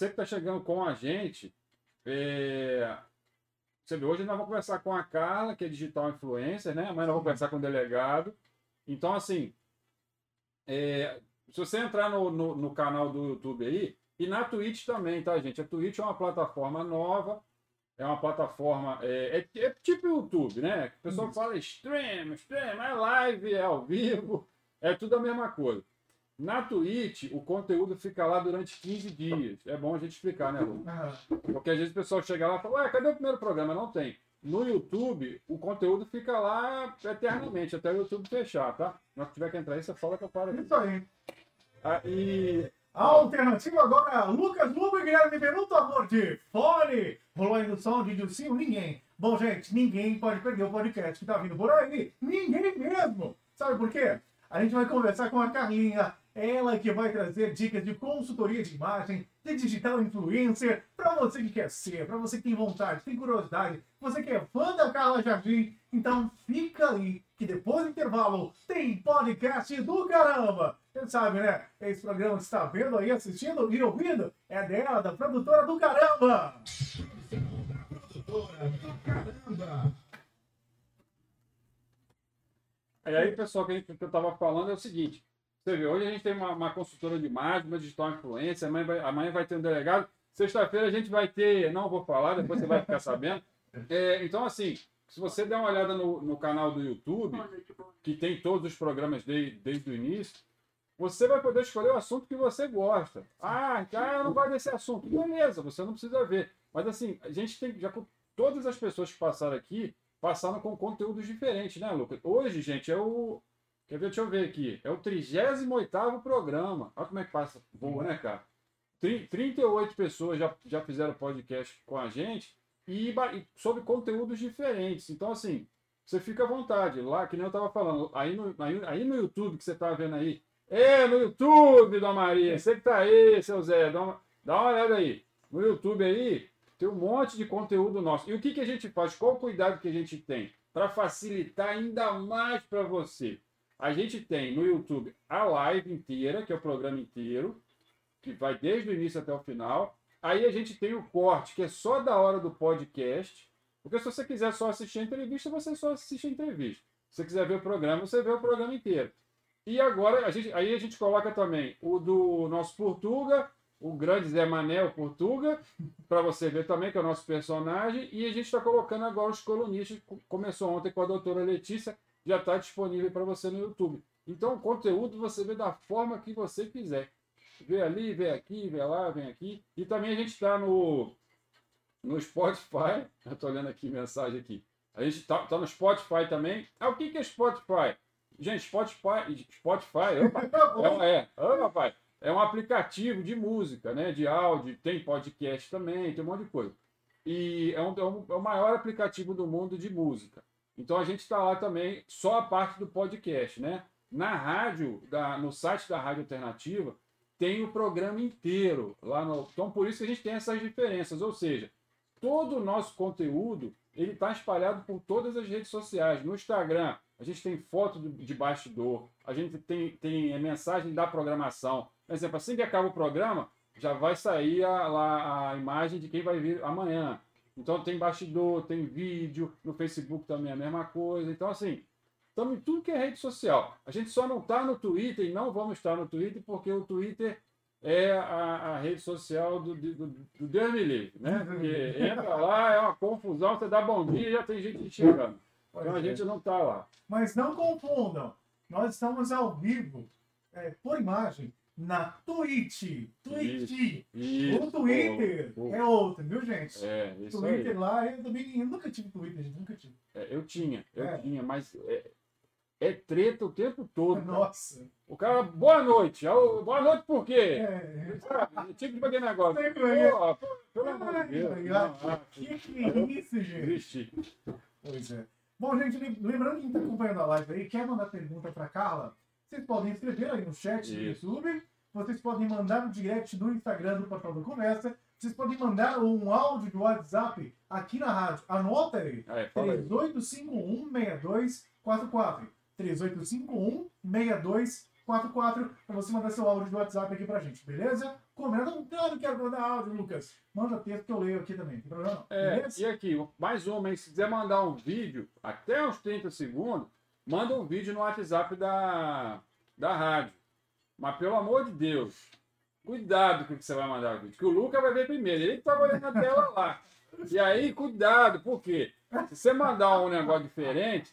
você que está chegando com a gente, é... você vê, hoje nós vamos conversar com a Carla, que é digital influencer, né? Amanhã nós vamos conversar com o delegado. Então, assim, é... se você entrar no, no, no canal do YouTube aí, e na Twitch também, tá, gente? A Twitch é uma plataforma nova, é uma plataforma. É, é, é tipo YouTube, né? O pessoal fala stream, stream, é live, é ao vivo, é tudo a mesma coisa. Na Twitch, o conteúdo fica lá durante 15 dias. É bom a gente explicar, né, Lu? Porque às vezes o pessoal chega lá e fala, ué, cadê o primeiro programa? Não tem. No YouTube, o conteúdo fica lá eternamente, até o YouTube fechar, tá? Na que tiver que entrar aí, você fala que eu paro. Isso aí. Ah, e. A alternativa agora, Lucas Lugo e Guilherme Benuto, amor de fone. Rolou aí no som de Dilcinho? Ninguém. Bom, gente, ninguém pode perder o podcast que tá vindo por aí. Ninguém mesmo. Sabe por quê? A gente vai conversar com a Carlinha, ela que vai trazer dicas de consultoria de imagem, de digital influencer, para você que quer ser, para você que tem vontade, tem curiosidade, você que é fã da Carla Jardim, então fica aí, que depois do intervalo tem podcast do caramba! Você sabe, né? Esse programa que está vendo aí, assistindo e ouvindo, é dela, da produtora do caramba! Produtora do caramba! E aí, pessoal, que, que eu estava falando é o seguinte: você vê, hoje a gente tem uma, uma consultora de imagem, uma digital influência, amanhã vai, amanhã vai ter um delegado, sexta-feira a gente vai ter, não vou falar, depois você vai ficar sabendo. É, então, assim, se você der uma olhada no, no canal do YouTube, que tem todos os programas de, desde o início, você vai poder escolher o assunto que você gosta. Ah, cara, eu não gosto desse assunto. Beleza, você não precisa ver. Mas assim, a gente tem já todas as pessoas que passaram aqui passaram com conteúdos diferentes, né, Lucas? Hoje, gente, é o Quer ver? Deixa eu ver aqui. É o 38 programa. Olha como é que passa. Boa, né, cara? 38 pessoas já, já fizeram podcast com a gente e, e sobre conteúdos diferentes. Então, assim, você fica à vontade. Lá, que nem eu estava falando, aí no, aí, aí, no YouTube que você está vendo aí. É, no YouTube, Dona Maria. Você que tá aí, seu Zé. Dá uma, dá uma olhada aí. No YouTube aí, tem um monte de conteúdo nosso. E o que, que a gente faz? Qual o cuidado que a gente tem? Para facilitar ainda mais para você. A gente tem no YouTube a live inteira, que é o programa inteiro, que vai desde o início até o final. Aí a gente tem o corte, que é só da hora do podcast. Porque se você quiser só assistir a entrevista, você só assiste a entrevista. Se você quiser ver o programa, você vê o programa inteiro. E agora, a gente, aí a gente coloca também o do nosso Portuga, o grande Zé Manel Portuga, para você ver também, que é o nosso personagem. E a gente está colocando agora os colunistas. Começou ontem com a doutora Letícia, já está disponível para você no YouTube. Então, o conteúdo você vê da forma que você quiser. Vê ali, vê aqui, vê lá, vem aqui. E também a gente está no, no Spotify. Eu estou olhando aqui mensagem aqui. A gente está tá no Spotify também. Ah, o que, que é Spotify? Gente, Spotify, Spotify, opa, é, é, oh, papai, é um aplicativo de música, né? De áudio, tem podcast também, tem um monte de coisa. E é, um, é, um, é o maior aplicativo do mundo de música. Então a gente está lá também, só a parte do podcast, né? Na rádio, da, no site da Rádio Alternativa, tem o programa inteiro lá no. Então por isso que a gente tem essas diferenças, ou seja, todo o nosso conteúdo ele está espalhado por todas as redes sociais. No Instagram, a gente tem foto de bastidor, a gente tem, tem mensagem da programação. Por exemplo, assim que acaba o programa, já vai sair a, lá a imagem de quem vai vir amanhã. Então tem bastidor, tem vídeo, no Facebook também é a mesma coisa. Então, assim, estamos em tudo que é rede social. A gente só não está no Twitter e não vamos estar no Twitter porque o Twitter é a, a rede social do, do, do Deus me livre, né? Porque entra lá, é uma confusão, você dá bom dia e já tem gente chegando. Então a gente não está lá. Mas não confundam, nós estamos ao vivo, é, por imagem, na Twitch. Twitch. Isso, o Twitter pô, pô. é outro, viu, gente? É, isso Twitter aí. lá, eu também eu nunca tive Twitter, gente, nunca tive. É, eu tinha, eu é. tinha, mas é, é, treta o tempo todo. Nossa. Cara. O cara, boa noite. Eu, boa noite por quê? É. Tipo de baguete negócio. Pô, pelo amor de Deus. Ah, que que é isso, gente? Triste. Pois é. Bom, gente, lembrando que está acompanhando a live aí, quer mandar pergunta para Carla? Vocês podem escrever aí no chat do YouTube vocês podem mandar no direct do Instagram do Portal do Conversa. Vocês podem mandar um áudio do WhatsApp aqui na rádio. Anota aí. É, 3851-6244. 3851-6244. Para você mandar seu áudio do WhatsApp aqui pra gente, beleza? comenta. Não, não quero mandar áudio, Lucas. Manda texto que eu leio aqui também. Não tem problema não. É, Beleza? e aqui, mais uma, hein? Se quiser mandar um vídeo, até uns 30 segundos, manda um vídeo no WhatsApp da, da rádio. Mas pelo amor de Deus, cuidado com o que você vai mandar o vídeo. Que o Lucas vai ver primeiro. Ele tá olhando na tela lá. E aí, cuidado, por quê? Se você mandar um negócio diferente,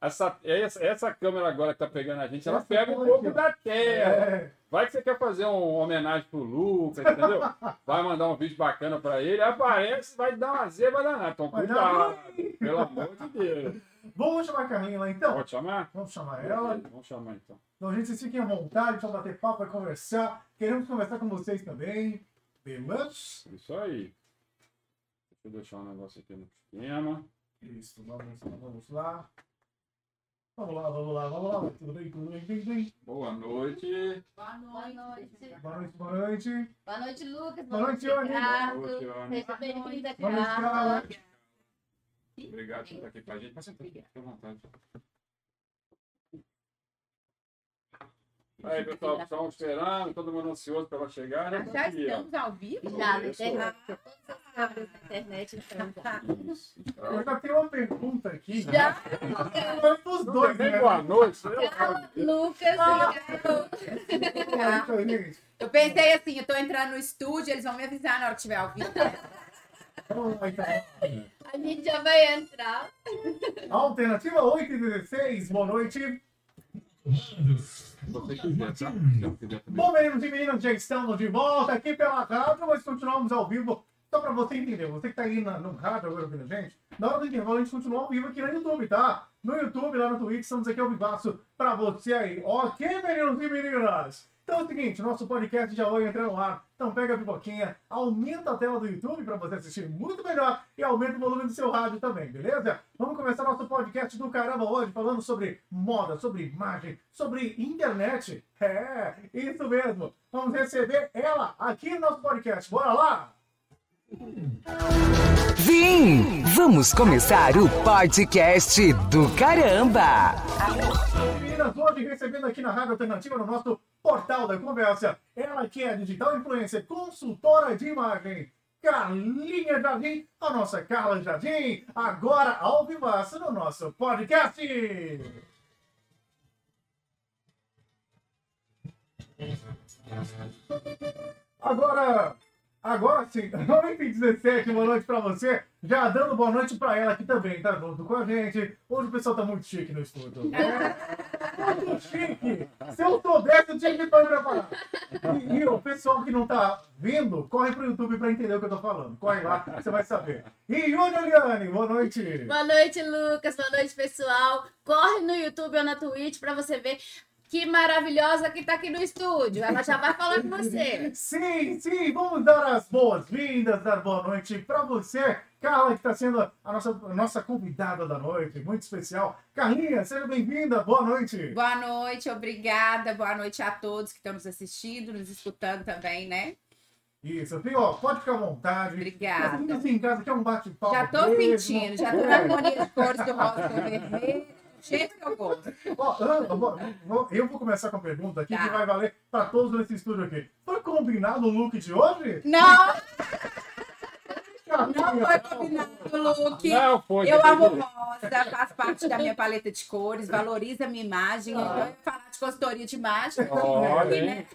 essa, essa, essa câmera agora que tá pegando a gente, ela Essa pega um pouco da tela. É, Vai que você quer fazer uma homenagem pro Lucas, entendeu? Vai mandar um vídeo bacana pra ele, aparece, vai dar uma zeba danada. Então Vai cuidado, pelo amor de Deus. Vamos chamar a Carlinha lá então? Pode chamar? Vamos chamar ela. Vamos chamar então. Então, gente, vocês fiquem à vontade para bater papo, para conversar. Queremos conversar com vocês também. Beleza? Isso aí. Deixa eu deixar um negócio aqui no esquema. Isso, vamos lá, vamos lá. Vamos lá, vamos lá, vamos lá. Tudo bem, tudo bem, tudo bem. Boa noite. Boa noite. Boa noite, boa noite. Boa noite, Lucas. Boa noite. Ricardo. Boa noite, Ana. Seja bem-vinda, Boa noite, Carla. Carla. Obrigado por estar aqui com a gente. Pode sentar, fica à vontade. Aí, pessoal, estamos esperando, todo mundo ansioso pela chegada. Ah, Já Aqui, ó. estamos ao vivo? Já, na Isso. internet. Todas as câmeras na internet estão já. Então, Eu já tenho uma pergunta aqui. Já. Foi pros dois, né? boa noite. Lucas, gente, Eu pensei assim, eu tô entrando no estúdio, eles vão me avisar na hora que tiver ao vivo. A gente já vai entrar. Alternativa 8 e 16, boa noite. Se você quiser, tá? Se quiser. Bom, meninos e meninas, já estamos de volta aqui pela rádio, mas continuamos ao vivo. Só pra você entender, você que tá aí na, no rádio agora ouvindo a gente, na hora do intervalo a gente continua ao vivo aqui no YouTube, tá? No YouTube, lá no Twitch, estamos aqui ao vivaço pra você aí. Ok, meninos e meninas? Então é o seguinte, nosso podcast já vai entrar no ar. Então pega a pipoquinha, aumenta a tela do YouTube pra você assistir muito melhor e aumenta o volume do seu rádio também, beleza? Vamos começar nosso podcast do caramba hoje falando sobre moda, sobre imagem, sobre internet. É, isso mesmo. Vamos receber ela aqui no nosso podcast. Bora lá! Vim! Vamos começar o podcast do caramba! Meninas, hoje recebendo aqui na Rádio Alternativa, no nosso portal da conversa, ela que é digital influencer, consultora de imagem, Carlinha Jardim, a nossa Carla Jardim, agora ao vivaço no nosso podcast. Agora, agora sim, 8h17, boa noite pra você. Já dando boa noite pra ela aqui também, tá junto com a gente. Hoje o pessoal tá muito chique no estúdio. É, muito chique. Se eu soubesse, eu tinha que estar me preparar. E, e o pessoal que não tá vendo, corre pro YouTube pra entender o que eu tô falando. Corre lá, você vai saber. E Yuri Eliane, boa noite. Boa noite, Lucas. Boa noite, pessoal. Corre no YouTube ou na Twitch pra você ver que maravilhosa que tá aqui no estúdio. Ela já vai falar com você. Sim, sim, vamos dar as boas-vindas, dar boa noite pra você, Carla, que está sendo a nossa, a nossa convidada da noite, muito especial. Carlinha, seja bem-vinda, boa noite. Boa noite, obrigada. Boa noite a todos que estão nos assistindo, nos escutando também, né? Isso, filho, ó, pode ficar à vontade. Obrigada. Assim, em casa, que é um bate-papo. Já tô mesmo. sentindo, já tô na harmonia de cores do rosa com o vermelho. Jeito que eu gosto. Ó, eu vou- começar com a pergunta aqui Tá. que vai valer para todos nesse estúdio aqui. Foi combinado o look de hoje? Não? Não foi combinado o look. Não, foi. Eu amo rosa, faz parte da minha paleta de cores, valoriza a minha imagem. Então, eu ia falar de consultoria de imagem. Olha, né? hein?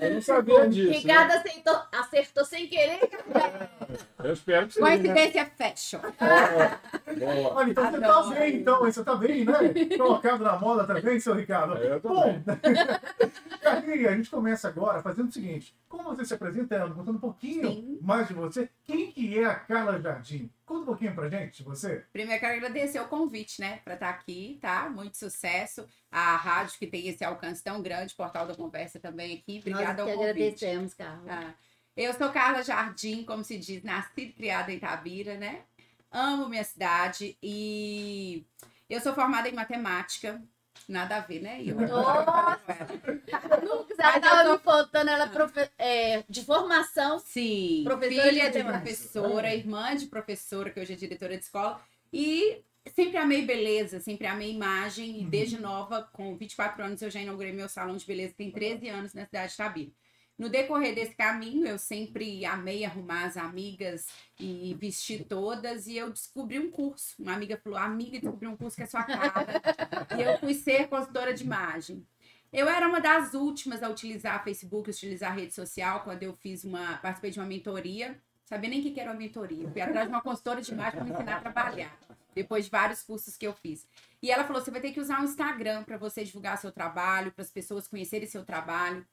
Eu não sabia disso. né? Ricardo acertou, acertou sem querer. Eu espero que sim. Né? Coincidência fashion. Boa. Olha, então você tá bem, então. Você tá bem, né? Colocado na moda também, seu Ricardo. Eu tô Bom, Carlinha, a gente começa agora fazendo o seguinte. Como você se apresentando, contando um pouquinho Sim. mais de você. Quem que é a Carla Jardim? Conta um pouquinho pra gente você. Primeiro, quero agradecer o convite, né, para estar aqui, tá? Muito sucesso. A rádio que tem esse alcance tão grande, Portal da Conversa também aqui. Obrigada Nós ao convite. agradecemos, Carla. Ah, eu sou Carla Jardim, como se diz, nascida e criada em Tabira, né? Amo minha cidade e eu sou formada em matemática. Nada a ver, né? E Eu Nossa! Lucas, ela Mas eu tava tô- me contando, ela é profe- é, de formação. Sim, Professora filha de de professora, irmã de professora, que hoje é diretora de escola. E sempre amei beleza, sempre amei imagem. E Uhum. desde nova, com 24 anos, eu já inaugurei meu salão de beleza, tem 13 anos na cidade de Tabira. No decorrer desse caminho, eu sempre amei arrumar as amigas e vestir todas, e eu descobri um curso. Uma amiga falou: Amiga, descobri um curso que é sua cara. e eu fui ser consultora de imagem. Eu era uma das últimas a utilizar Facebook, utilizar rede social, quando eu fiz uma. participei de uma mentoria. Sabia nem o que era uma mentoria. Fui atrás de uma consultora de imagem para me ensinar a trabalhar. Depois de vários cursos que eu fiz. E ela falou: você vai ter que usar o Instagram para você divulgar seu trabalho, para as pessoas conhecerem seu trabalho.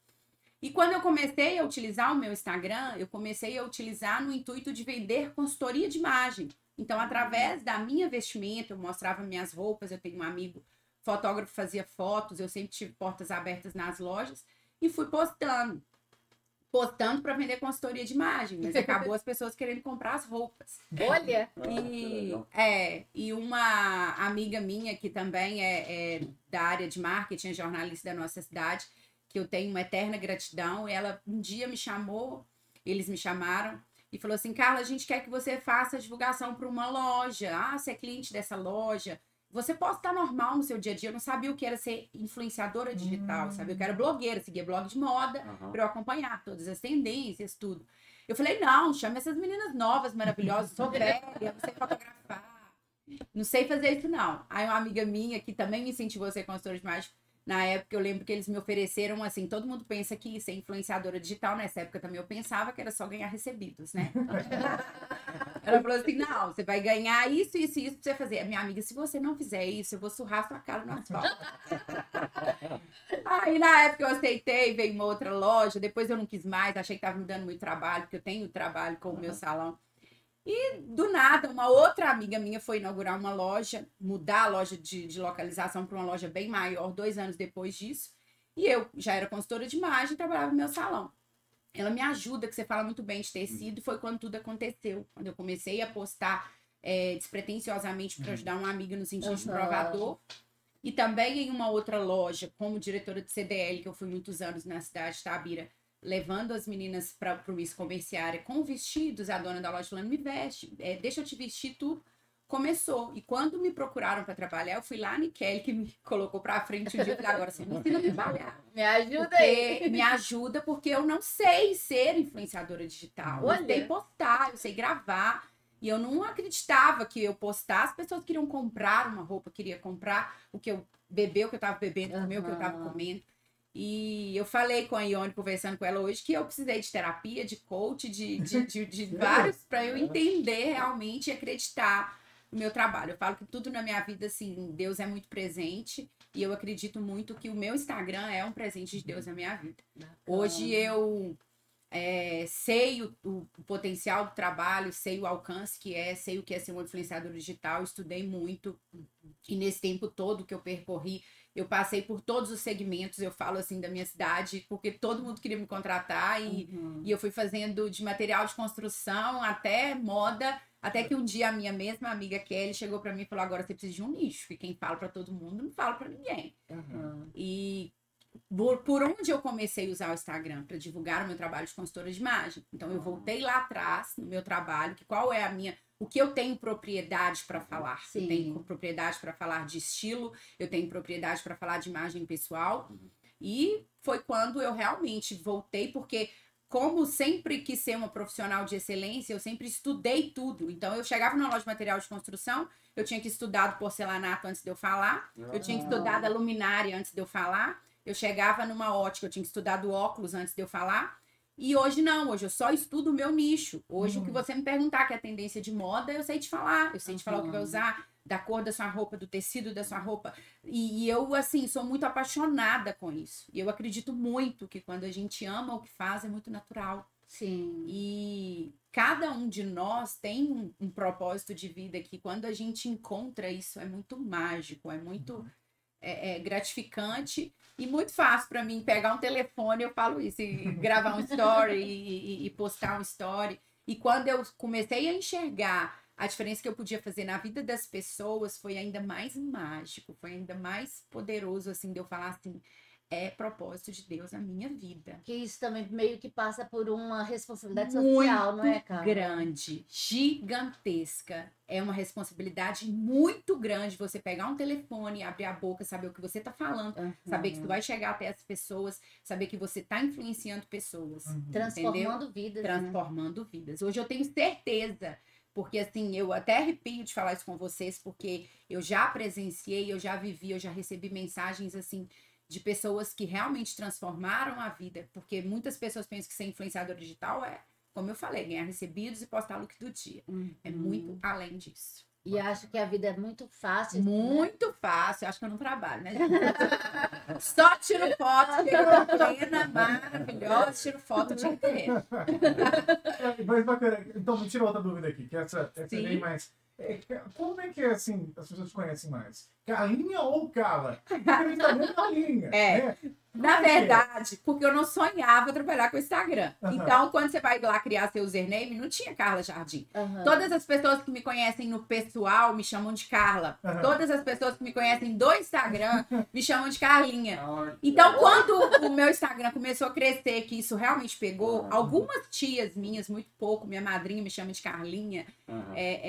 E quando eu comecei a utilizar o meu Instagram, eu comecei a utilizar no intuito de vender consultoria de imagem. Então, através da minha vestimenta, eu mostrava minhas roupas, eu tenho um amigo fotógrafo fazia fotos, eu sempre tive portas abertas nas lojas e fui postando. Postando para vender consultoria de imagem, mas acabou as pessoas querendo comprar as roupas. Olha! E, é, e uma amiga minha que também é, é da área de marketing, é jornalista da nossa cidade, que eu tenho uma eterna gratidão. Ela um dia me chamou, eles me chamaram e falou assim: Carla, a gente quer que você faça divulgação para uma loja. Ah, você é cliente dessa loja. Você pode estar normal no seu dia a dia. Eu não sabia o que era ser influenciadora digital, Hum. sabia? Eu era blogueira, seguia blog de moda Aham. para eu acompanhar todas as tendências, tudo. Eu falei, não, chame essas meninas novas, maravilhosas, sou velha, não sei fotografar, não sei fazer isso não. Aí uma amiga minha, que também me incentivou a ser consultora de imagem, na época eu lembro que eles me ofereceram, assim, todo mundo pensa que ser influenciadora digital, nessa época também eu pensava que era só ganhar recebidos, né? Ela falou assim, não, você vai ganhar isso, isso e isso pra você fazer. Minha amiga, se você não fizer isso, eu vou surrar sua cara no asfalto. Aí na época eu aceitei, veio uma outra loja, depois eu não quis mais, achei que tava me dando muito trabalho, porque eu tenho trabalho com o meu salão. E do nada, uma outra amiga minha foi inaugurar uma loja, mudar a loja de, de localização para uma loja bem maior, dois anos depois disso. E eu já era consultora de imagem, trabalhava no meu salão. Ela me ajuda, que você fala muito bem de tecido, foi quando tudo aconteceu. Quando eu comecei a postar é, despretensiosamente para ajudar uma amiga no sentido de provador. E também em uma outra loja, como diretora de CDL, que eu fui muitos anos na cidade de Tabira, levando as meninas para o Miss Comerciária com vestidos, a dona da loja falando, me veste, é, deixa eu te vestir tudo. Começou. E quando me procuraram para trabalhar, eu fui lá na Kelly, que me colocou para frente um dia e falei, agora você me ensina a trabalhar. Me ajuda aí. Porque me ajuda porque eu não sei ser influenciadora digital. Olha. Eu sei postar, eu sei gravar. E eu não acreditava que eu postar, as pessoas queriam comprar uma roupa, queria comprar o que eu beber, o que eu tava bebendo, comer o que eu tava comendo. E eu falei com a Ione, conversando com ela hoje, que eu precisei de terapia, de coach, de, de, de, de vários, para eu entender realmente e acreditar no meu trabalho. Eu falo que tudo na minha vida, assim, Deus é muito presente. E eu acredito muito que o meu Instagram é um presente de Deus na minha vida. Hoje eu é, sei o, o potencial do trabalho, sei o alcance que é, sei o que é ser um influenciador digital, estudei muito. E nesse tempo todo que eu percorri, eu passei por todos os segmentos, eu falo assim, da minha cidade, porque todo mundo queria me contratar e, Uhum. e eu fui fazendo de material de construção até moda, até que um dia a minha mesma amiga Kelly chegou pra mim e falou: agora você precisa de um nicho, que quem fala pra todo mundo não fala pra ninguém. Uhum. E por, por onde eu comecei a usar o Instagram para divulgar o meu trabalho de consultora de imagem. Então eu voltei lá atrás no meu trabalho, que qual é a minha, o que eu tenho propriedade para falar? Sim. Eu tenho propriedade para falar de estilo, eu tenho propriedade para falar de imagem pessoal. E foi quando eu realmente voltei, porque como sempre quis ser uma profissional de excelência, eu sempre estudei tudo. Então eu chegava numa loja de material de construção, eu tinha que estudar do porcelanato antes de eu falar, eu tinha que estudar da luminária antes de eu falar. Eu chegava numa ótica, eu tinha que estudar do óculos antes de eu falar. E hoje não, hoje eu só estudo o meu nicho. Hoje o que você me perguntar que é tendência de moda, eu sei te falar. Eu sei te falar o que vai Uhum. usar, da cor da sua roupa, do tecido da sua roupa. E, e eu, assim, sou muito apaixonada com isso. E eu acredito muito que quando a gente ama o que faz, é muito natural. Sim. E cada um de nós tem um, um propósito de vida que quando a gente encontra isso é muito mágico, é muito é, é gratificante e muito fácil para mim pegar um telefone, eu falo isso, e gravar um story e, e- e postar um story. E quando eu comecei a enxergar a diferença que eu podia fazer na vida das pessoas, foi ainda mais mágico, foi ainda mais poderoso, assim, de eu falar assim, é propósito de Deus na minha vida. Que isso também meio que passa por uma responsabilidade Muito social, não é, cara? grande, gigantesca. É uma responsabilidade muito grande você pegar um telefone, abrir a boca, saber o que você tá falando, Uhum. saber que tu vai chegar até as pessoas, saber que você tá influenciando pessoas, Uhum. Transformando vidas. né? transformando vidas. Hoje eu tenho certeza, porque assim, eu até arrepio de falar isso com vocês, porque eu já presenciei, eu já vivi, eu já recebi mensagens assim de pessoas que realmente transformaram a vida, porque muitas pessoas pensam que ser influenciador digital é, como eu falei, ganhar recebidos e postar look do dia. É Uhum. muito além disso. E acho que a vida é muito fácil. né? Muito fácil. Eu acho que eu não trabalho, né? Só tiro foto, fico plena, maravilhosa, tiro foto dia inteiro. É, Mas bacana. Então, me tira outra dúvida aqui, que essa, essa é bem mais. É, como é que é assim, as pessoas conhecem mais? Carlinha ou Carla? Porque é Carlinha. É. né? Na verdade, porque eu não sonhava trabalhar com o Instagram. Aham. Então, quando você vai lá criar seu username, não tinha Carla Jardim. Aham. Todas as pessoas que me conhecem no pessoal me chamam de Carla. Aham. Todas as pessoas que me conhecem do Instagram me chamam de Carlinha. Ah, Então, quando o meu Instagram começou a crescer, que isso realmente pegou, algumas tias minhas, muito pouco, minha madrinha me chama de Carlinha, é,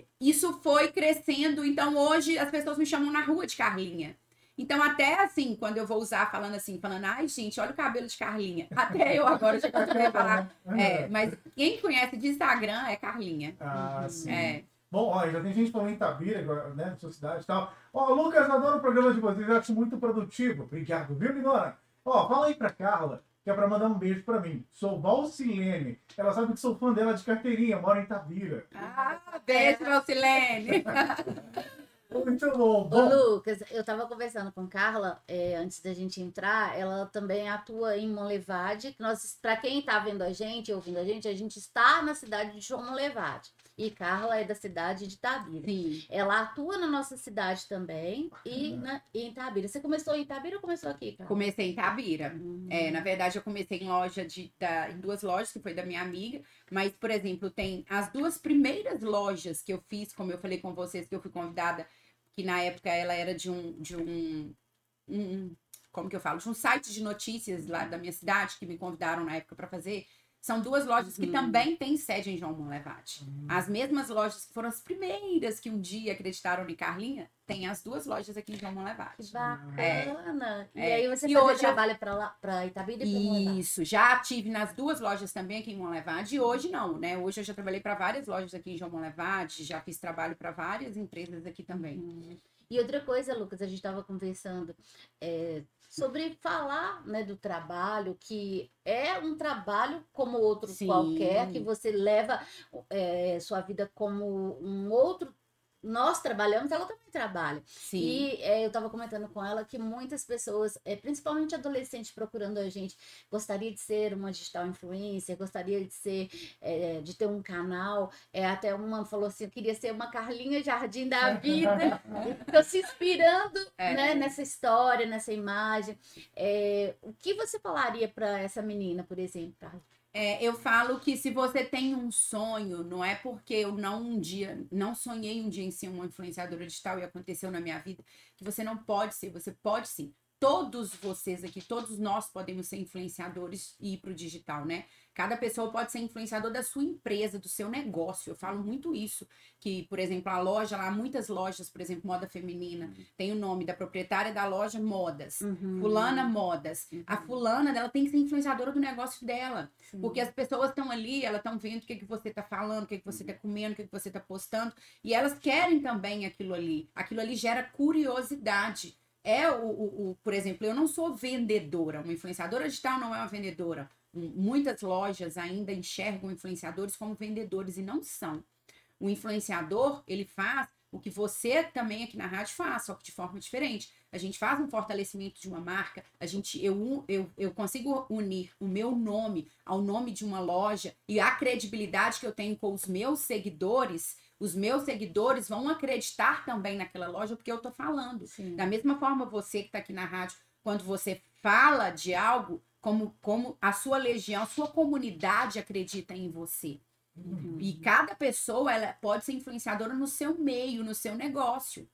é, isso foi crescendo. Então, hoje as pessoas me chamam na rua de Carlinha. Então, até assim, quando eu vou usar falando assim, falando, ai, gente, olha o cabelo de Carlinha. Até eu agora já consegui reparar. É, mas quem conhece de Instagram é Carlinha. Ah, sim. É. Bom, ó, já tem gente falando em Itabira, agora, né, na sua cidade e tal. Ó, Lucas, adoro o programa de vocês, acho muito produtivo. Obrigado, viu, Minora? Ó, fala aí pra Carla, que é pra mandar um beijo pra mim. Sou Valcilene. Ela sabe que sou fã dela de carteirinha, mora em Itabira. Ah, beijo, Valcilene. Muito bom. Ô, Bom, Lucas, eu tava conversando com Carla é, antes da gente entrar. Ela também atua em Monlevade. Nós, para quem tá vendo a gente, ouvindo a gente, a gente está na cidade de João Monlevade. E Carla é da cidade de Itabira. Sim. Ela atua na nossa cidade também e na, e em Itabira. Você começou em Itabira ou começou aqui, Carla? Comecei em Tabira. Hum. É, na verdade, eu comecei em loja de, da- em duas lojas, que foi da minha amiga. Mas, por exemplo, tem as duas primeiras lojas que eu fiz, como eu falei com vocês, que eu fui convidada, que na época ela era de um. De um, um- como que eu falo? De um site de notícias lá da minha cidade, que me convidaram na época para fazer. São duas lojas que Uhum. também têm sede em João Monlevade. As mesmas lojas que foram as primeiras que um dia acreditaram em Carlinha, tem as duas lojas aqui em João Que Monlevade. bacana. E É. aí você E hoje eu- trabalho para lá, para Itabira e para. Isso, já tive nas duas lojas também aqui em Monlevade, e hoje não, né? Hoje eu já trabalhei para várias lojas aqui em João Monlevade, já fiz trabalho para várias empresas aqui também. E outra coisa, Lucas, a gente estava conversando é, sobre falar né, do trabalho, que é um trabalho como outro Sim. qualquer, que você leva é, sua vida como um outro. Nós trabalhamos, ela também trabalha. Sim. E é, eu estava comentando com ela que muitas pessoas, é, principalmente adolescentes procurando a gente, gostaria de ser uma digital influencer, gostaria de ser, é, de ter um canal. É, até uma falou assim, eu queria ser uma Carlinha Jardim da vida. Estou se inspirando É. né, nessa história, nessa imagem. O que você falaria para essa menina, por exemplo? É, eu falo que se você tem um sonho, não é porque eu não um dia, não sonhei um dia em ser uma influenciadora digital e aconteceu na minha vida, que você não pode ser, você pode sim. Todos vocês aqui, todos nós podemos ser influenciadores e ir para o digital, né? Cada pessoa pode ser influenciador da sua empresa, do seu negócio. Eu falo muito isso. Que, por exemplo, a loja, lá, muitas lojas, por exemplo, moda feminina, tem o nome da proprietária da loja Modas. Fulana Modas. A fulana dela tem que ser influenciadora do negócio dela. Porque as pessoas estão ali, elas estão vendo o que, que você está falando, o que, que você está comendo, o que, que você está postando. E elas querem também aquilo ali. Aquilo ali gera curiosidade. É o, o, o- por exemplo, eu não sou vendedora. Uma influenciadora digital não é uma vendedora. Muitas lojas ainda enxergam influenciadores como vendedores e não são. O influenciador, ele faz o que você também aqui na rádio faz, só que de forma diferente. A gente faz um fortalecimento de uma marca, a gente, eu, eu, eu consigo unir o meu nome ao nome de uma loja e a credibilidade que eu tenho com os meus seguidores, os meus seguidores vão acreditar também naquela loja porque eu tô falando. Sim. Da mesma forma, você que está aqui na rádio, quando você fala de algo, como, como a sua legião, a sua comunidade acredita em você. Uhum. E cada pessoa ela pode ser influenciadora no seu meio, no seu negócio.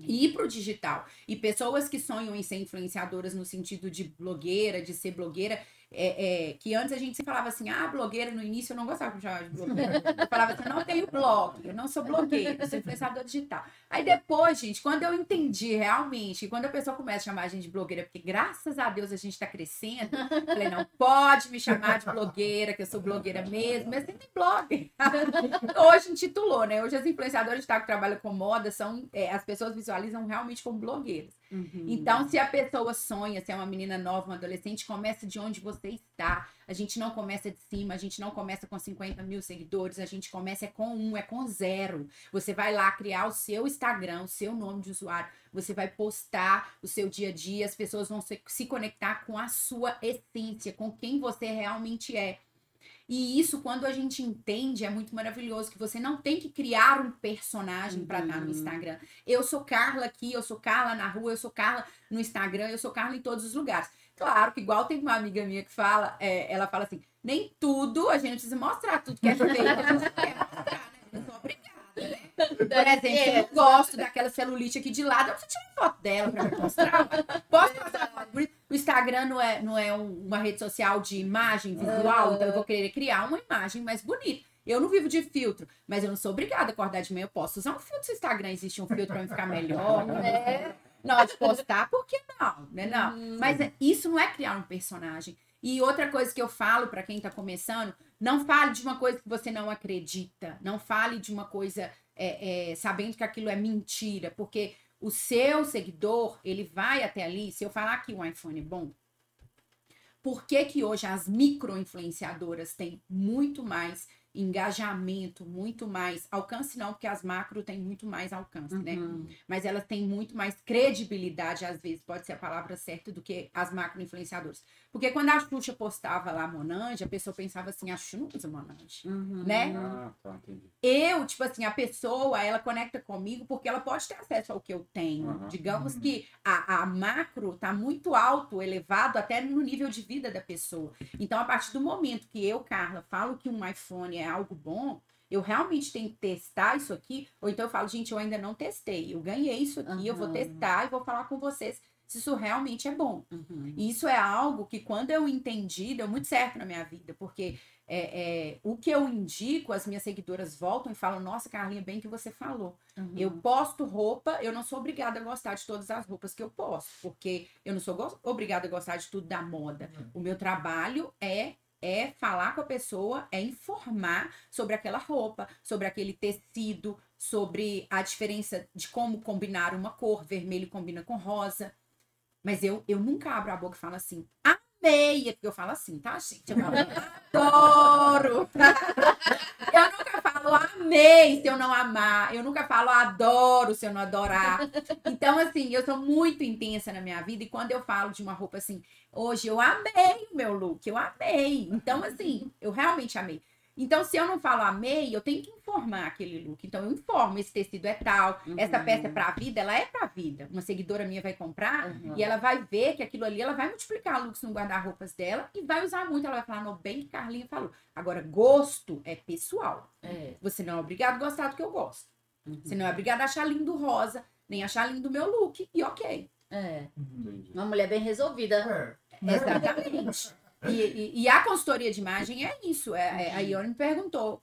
E ir pro digital. E pessoas que sonham em ser influenciadoras no sentido de blogueira, de ser blogueira, é, é, que antes a gente sempre falava assim, ah, blogueira, no início eu não gostava de chamar de blogueira. Eu falava assim, não tenho blog, eu não sou blogueira, eu sou influenciadora digital. Aí depois, gente, quando eu entendi realmente, quando a pessoa começa a chamar a gente de blogueira, porque graças a Deus a gente tá crescendo, eu falei, não pode me chamar de blogueira, que eu sou blogueira mesmo, mas tem blog. Hoje intitulou, né? Hoje as influenciadoras digital que trabalham com moda são, é, as pessoas visualizam realmente como blogueiras. Uhum. Então, se a pessoa sonha, se é uma menina nova, uma adolescente, comece de onde você está. A gente não começa de cima, a gente não começa com 50 mil seguidores, a gente começa é com um, é com zero. Você vai lá criar o seu Instagram, o seu nome de usuário, você vai postar o seu dia a dia, as pessoas vão se, se conectar com a sua essência, com quem você realmente é. E isso, quando a gente entende, é muito maravilhoso, que você não tem que criar um personagem para estar no Uhum. Instagram. Eu sou Carla aqui, eu sou Carla na rua, eu sou Carla no Instagram, eu sou Carla em todos os lugares. Claro que igual tem uma amiga minha que fala, é, ela fala assim, nem tudo a gente precisa mostrar, tudo que é feito a gente quer mostrar, né? Eu sou obrigada? Por exemplo, eu não gosto daquela celulite aqui de lado, eu preciso tirar foto dela pra me mostrar. Posso mostrar foto bonita? O Instagram não é, não é um- uma rede social de imagem visual, então eu vou querer criar uma imagem mais bonita. Eu não vivo de filtro, mas eu não sou obrigada a acordar de manhã. Eu posso usar um filtro se o Instagram existe um filtro pra me ficar melhor. né? Na hora de postar, por que não? Né? Não. Mas é- isso não é criar um personagem. E outra coisa que eu falo pra quem tá começando, não fale de uma coisa que você não acredita. Não fale de uma coisa é, é, sabendo que aquilo é mentira. Porque o seu seguidor, ele vai até ali. Se eu falar que um iPhone é bom, por que, que hoje as micro-influenciadoras têm muito mais engajamento, muito mais alcance, não, porque as macro têm muito mais alcance, né? Uhum. Mas elas têm muito mais credibilidade, às vezes, pode ser a palavra certa, do que as macro influenciadoras. Porque quando a Xuxa postava lá Monange, a pessoa pensava assim, a Xuxa não usa Monange. Uhum. Né? Ah, tá, entendi. Eu, tipo assim, a pessoa, ela conecta comigo porque ela pode ter acesso ao que eu tenho. Aham. Digamos que a, a macro tá muito alto, elevado, até no nível de vida da pessoa. Então, a partir do momento que eu, Carla, falo que um iPhone é algo bom, eu realmente tenho que testar isso aqui, ou então eu falo, gente, eu ainda não testei, eu ganhei isso aqui, eu vou testar e vou falar com vocês se isso realmente é bom. Uhum. E isso é algo que, quando eu entendi, deu muito certo na minha vida, porque é, é, o que eu indico, as minhas seguidoras voltam e falam: Nossa, Carlinha, bem que você falou. Uhum. Eu posto roupa, eu não sou obrigada a gostar de todas as roupas que eu posto, porque eu não sou obrigada a gostar de tudo da moda. O meu trabalho é é falar com a pessoa, é informar sobre aquela roupa, sobre aquele tecido, sobre a diferença de como combinar uma cor, vermelho combina com rosa. Mas eu, eu nunca abro a boca e falo assim, amei, é porque eu falo assim, tá, gente? Eu falo, adoro! eu nunca falo amei se eu não amar, eu nunca falo adoro se eu não adorar. Então, assim, eu sou muito intensa na minha vida e quando eu falo de uma roupa assim, hoje eu amei o meu look, eu amei. Então, assim, eu realmente amei. Então, se eu não falo amei, eu tenho que informar aquele look. Então, eu informo, esse tecido é tal, essa Uhum. peça é pra vida, ela é pra vida. Uma seguidora minha vai comprar Uhum. e ela vai ver que aquilo ali, ela vai multiplicar looks no guarda-roupas dela e vai usar muito. Ela vai falar, no bem que Carlinha falou. Agora, gosto é pessoal. É. Você não é obrigado a gostar do que eu gosto. Uhum. Você não é obrigado a achar lindo rosa, nem achar lindo o meu look. E ok. É. Entendi. Uma mulher bem resolvida. É. Exatamente. E, e- e a consultoria de imagem é isso. É, é- a Ione me perguntou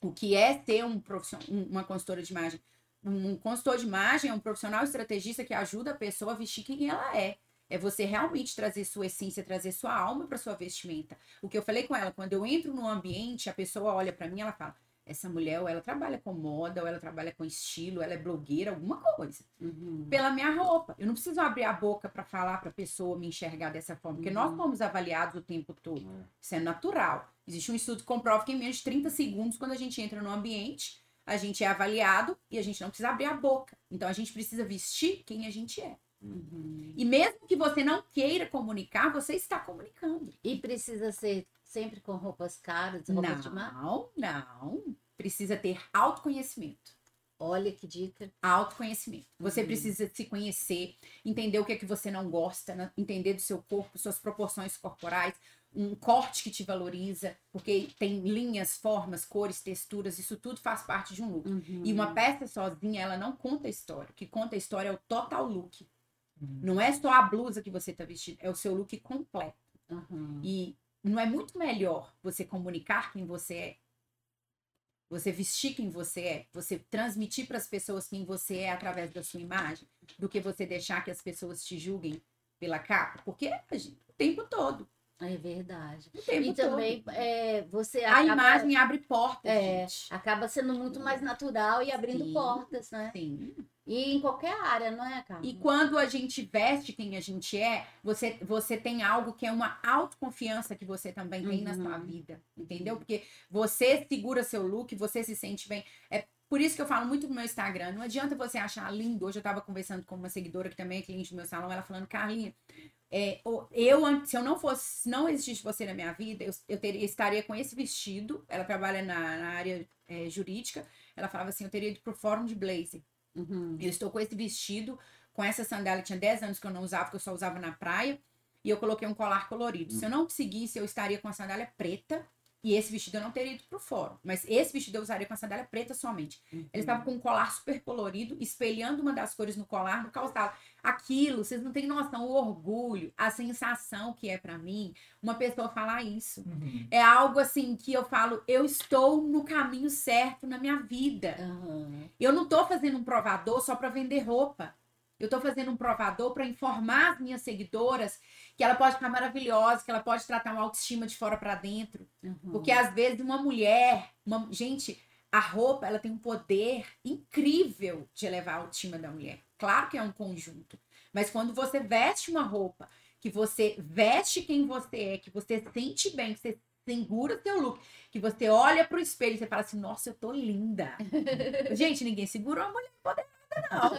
o que é ter um um- uma consultora de imagem. Um consultor de imagem é um profissional estrategista que ajuda a pessoa a vestir quem ela é. É você realmente trazer sua essência, trazer sua alma para sua vestimenta. O que eu falei com ela, quando eu entro no ambiente, a pessoa olha para mim, ela fala: essa mulher, ou ela trabalha com moda, ou ela trabalha com estilo, ela é blogueira, alguma coisa Uhum. pela minha roupa. Eu não preciso abrir a boca para falar para a pessoa me enxergar dessa forma, porque nós Uhum. fomos avaliados o tempo todo. É. Isso é natural. Existe um estudo que comprova que em menos de 30 segundos, quando a gente entra no ambiente, a gente é avaliado e a gente não precisa abrir a boca. Então a gente precisa vestir quem a gente é. Uhum. E mesmo que você não queira comunicar, você está comunicando. E precisa ser sempre com roupas caras, roupas de marca? Não, não. Precisa ter autoconhecimento. Olha que dica. Autoconhecimento. Você Uhum. precisa se conhecer, entender o que é que você não gosta, né? entender do seu corpo, suas proporções corporais, um corte que te valoriza, porque tem linhas, formas, cores, texturas, isso tudo faz parte de um look. Uhum. E uma peça sozinha, ela não conta a história. O que conta a história é o total look. Não é só a blusa que você tá vestindo, é o seu look completo. Uhum. E não é muito melhor você comunicar quem você é? Você vestir quem você é, você transmitir para as pessoas quem você é através da sua imagem, do que você deixar que as pessoas te julguem pela capa? Porque gente, o tempo todo. É verdade. E também todo. é, você A acaba, imagem abre portas, É. gente. acaba sendo muito mais natural e abrindo Sim. portas, né? Sim. E em qualquer área, não é, Carla? E quando a gente veste quem a gente é, você, você tem algo que é uma autoconfiança que você também tem na Uhum. sua vida, entendeu? Porque você segura seu look, você se sente bem. É por isso que eu falo muito no meu Instagram. Não adianta você achar lindo. Hoje eu tava conversando com uma seguidora que também é cliente do meu salão, ela falando, Carlinha, é, eu, se eu não fosse, se não existisse você na minha vida, eu, eu teria, estaria com esse vestido. Ela trabalha na, na área é, jurídica. Ela falava assim: eu teria ido pro fórum de blazer. Uhum. Eu estou com esse vestido, com essa sandália, tinha 10 anos que eu não usava, que eu só usava na praia, e eu coloquei um colar colorido. Se eu não conseguisse, eu estaria com a sandália preta, e esse vestido eu não teria ido pro fórum. Mas esse vestido eu usaria com a sandália preta somente. Ele estava com um colar super colorido, espelhando uma das cores no colar, no calçado. Aquilo, vocês não têm noção, o orgulho, a sensação que é pra mim, uma pessoa falar isso. Uhum. É algo assim que eu falo, eu estou no caminho certo na minha vida. Aham. Eu não tô fazendo um provador só para vender roupa. Eu tô fazendo um provador para informar as minhas seguidoras que ela pode ficar maravilhosa, que ela pode tratar uma autoestima de fora para dentro. Uhum. Porque às vezes uma mulher, uma... gente, a roupa, ela tem um poder incrível de elevar a autoestima da mulher. Claro que é um conjunto, mas quando você veste uma roupa, que você veste quem você é, que você sente bem, que você segura seu look, que você olha pro espelho e você fala assim: "Nossa, eu tô linda". Gente, ninguém segurou a mulher empoderada não.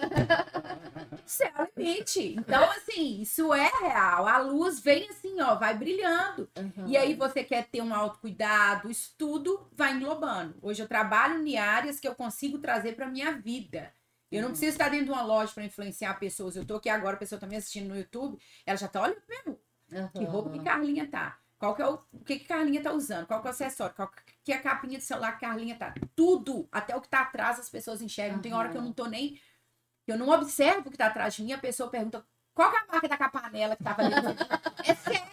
Isso é o limite. Então, assim, isso é real. A luz vem assim, ó, vai brilhando. Uhum. E aí você quer ter um autocuidado, isso tudo vai englobando. Hoje eu trabalho em áreas que eu consigo trazer para minha vida. Eu não preciso estar dentro de uma loja para influenciar pessoas. Eu tô aqui agora, a pessoa tá me assistindo no YouTube, ela já tá olhando mim, que roupa que Carlinha tá. Qual que é o, o que que Carlinha tá usando? Qual que é o acessório? Qual que é a capinha de celular que Carlinha tá? Tudo, até o que tá atrás as pessoas enxergam. Tem hora que eu não tô nem eu não observo o que tá atrás de mim, a pessoa pergunta qual é a marca da capanela que tava ali. é sério,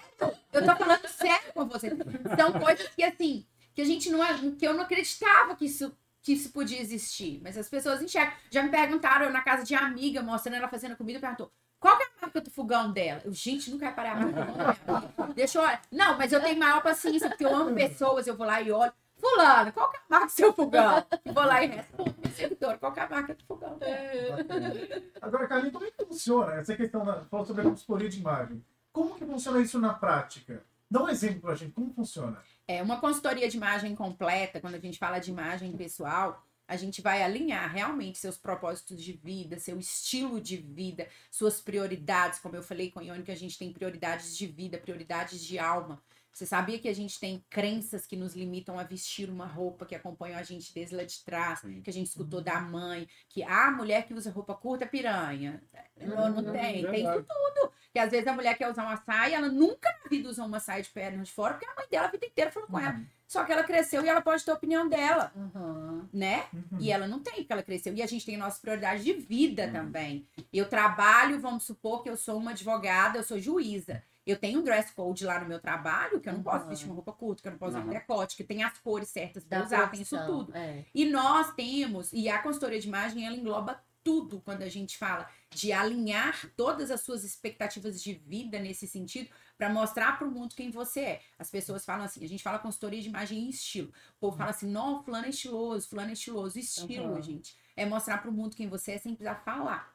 eu tô falando sério com você. São coisas que assim, que a gente não que eu não acreditava que isso que isso podia existir, mas as pessoas enxergam. Já me perguntaram eu na casa de amiga, mostrando ela fazendo comida, perguntou: "Qual que é a marca do fogão dela?" Eu, gente, nunca reparei a marca do fogão dela. Deixa eu olhar. Não, mas eu tenho maior paciência porque eu amo pessoas, eu vou lá e olho. Fulano, qual que é a marca do seu fogão? E vou lá e respondo, meu seguidor, qual que é a marca do fogão? Bacana. Agora, Carlinhos, como é que funciona essa questão? Da, falou sobre a consultoria de imagem. Como que funciona isso na prática? Dá um exemplo pra gente, como funciona? É uma consultoria de imagem completa, quando a gente fala de imagem pessoal, a gente vai alinhar realmente seus propósitos de vida, seu estilo de vida, suas prioridades. Como eu falei com a Ione, que a gente tem prioridades de vida, prioridades de alma. Você sabia que a gente tem crenças que nos limitam a vestir uma roupa que acompanham a gente desde lá de trás, Sim. que a gente escutou da mãe, que a mulher que usa roupa curta é piranha. Não, não Uhum, tem, tem verdade. isso tudo. Que às vezes a mulher quer usar uma saia, ela nunca na vida usou uma saia de perna de fora, porque a mãe dela a vida inteira falou com ela. Só que ela cresceu e ela pode ter a opinião dela, Uhum. né? Uhum. E ela não tem, porque ela cresceu. E a gente tem nossas prioridades de vida Uhum. também. Eu trabalho, vamos supor que eu sou uma advogada, eu sou juíza. Eu tenho um dress code lá no meu trabalho, que eu não posso vestir uma roupa curta, que eu não posso usar um decote, que tem as cores certas pra Da usar, tem isso tudo. É. E nós temos, e a consultoria de imagem, ela engloba tudo quando a gente fala de alinhar todas as suas expectativas de vida nesse sentido para mostrar para o mundo quem você é. As pessoas falam assim, a gente fala consultoria de imagem e estilo. O povo fala assim, não, fulano é estiloso, fulano é estiloso. Estilo, Uhum. gente, é mostrar para o mundo quem você é sem precisar falar.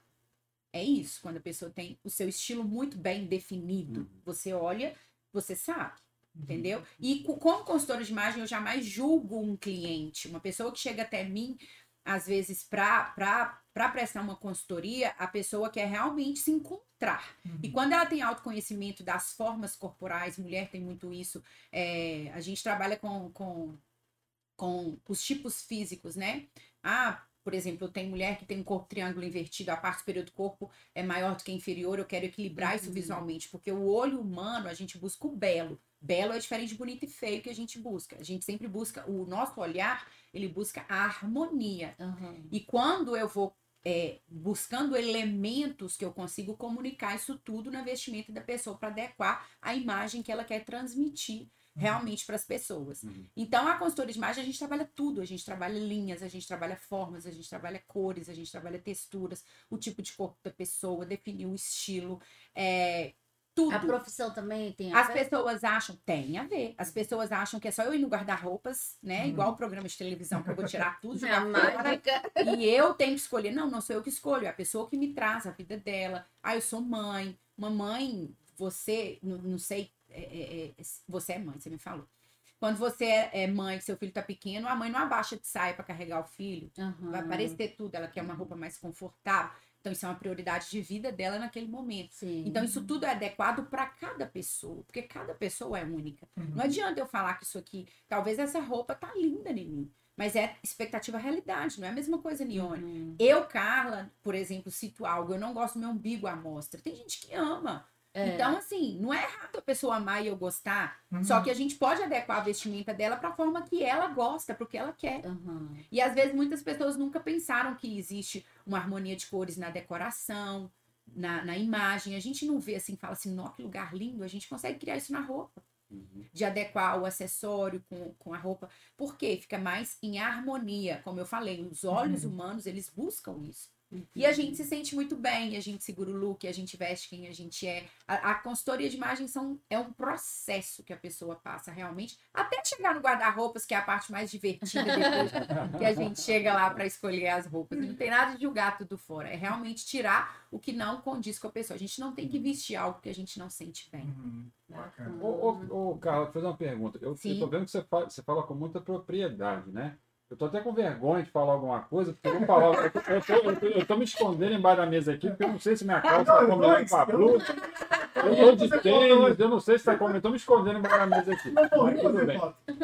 É isso, quando a pessoa tem o seu estilo muito bem definido. Você olha, você sabe. Entendeu? E co- como consultora de imagem, eu jamais julgo um cliente. Uma pessoa que chega até mim, às vezes, para prestar uma consultoria, a pessoa quer realmente se encontrar. E quando ela tem autoconhecimento das formas corporais, mulher tem muito isso, é, a gente trabalha com, com, com os tipos físicos, né? Ah, por exemplo, tem mulher que tem um corpo triângulo invertido, a parte superior do corpo é maior do que a inferior, eu quero equilibrar isso Uhum. visualmente, porque o olho humano, a gente busca o belo. Belo é diferente de bonito e feio que a gente busca. A gente sempre busca, o nosso olhar, ele busca a harmonia. Aham. E quando eu vou é, buscando elementos que eu consigo comunicar isso tudo na vestimenta da pessoa para adequar a imagem que ela quer transmitir realmente para as pessoas. Uhum. Então, a consultoria de imagem, a gente trabalha tudo. A gente trabalha linhas, a gente trabalha formas, a gente trabalha cores, a gente trabalha texturas, o tipo de corpo da pessoa, definir o estilo, é, tudo. A profissão também tem a As ver? pessoas acham, tem a ver. As pessoas acham que é só eu ir no guarda-roupas, né? Igual o programa de televisão, que eu vou tirar tudo, É fora, mágica. e eu tenho que escolher. Não, não sou eu que escolho, é a pessoa que me traz a vida dela. Ah, eu sou mãe. Uma mãe, você, não, não sei, é, é, é, você é mãe, você me falou. Quando você é é mãe, que seu filho tá pequeno, a mãe não abaixa de saia para carregar o filho. Aham. Vai aparecer tudo, ela quer uma roupa mais confortável. Então, isso é uma prioridade de vida dela naquele momento. Sim. Então, isso tudo é adequado para cada pessoa, porque cada pessoa é única. Uhum. Não adianta eu falar que isso aqui, talvez essa roupa tá linda em mim, mas é expectativa realidade, não é a mesma coisa, Nione. Uhum. Eu, Carla, por exemplo, cito algo, eu não gosto do meu umbigo à mostra. Tem gente que ama. É. Então, assim, não é errado a pessoa amar e eu gostar, Uhum. só que a gente pode adequar a vestimenta dela para a forma que ela gosta, porque ela quer. Aham. E às vezes muitas pessoas nunca pensaram que existe uma harmonia de cores na decoração, na, na imagem. A gente não vê assim, fala assim, nó, que lugar lindo. A gente consegue criar isso na roupa. Uhum. De adequar o acessório com, com a roupa. Por quê? Fica mais em harmonia. Como eu falei, os olhos humanos, eles buscam isso. E a gente se sente muito bem, a gente segura o look, a gente veste quem a gente é. A, a consultoria de imagem são, é um processo que a pessoa passa realmente, até chegar no guarda-roupas, que é a parte mais divertida depois que a gente chega lá para escolher as roupas. Não tem nada de julgar tudo fora, é realmente tirar o que não condiz com a pessoa. A gente não tem que vestir algo que a gente não sente bem. Uhum. Bacana. Ô, ô, ô, Carla, vou fazer uma pergunta. Eu, Sim. eu tô vendo que você fala, você fala com muita propriedade, né? Eu tô até com vergonha de falar alguma coisa, porque eu vou falar. Eu tô, eu tô- eu tô- eu tô me escondendo embaixo da mesa aqui, porque eu não sei se minha calça tá Não, combinando com a eu- blusa. Eu tô de tênis, eu não sei se tá combinando. Eu tô me escondendo embaixo da mesa aqui. Não Mas tudo bem.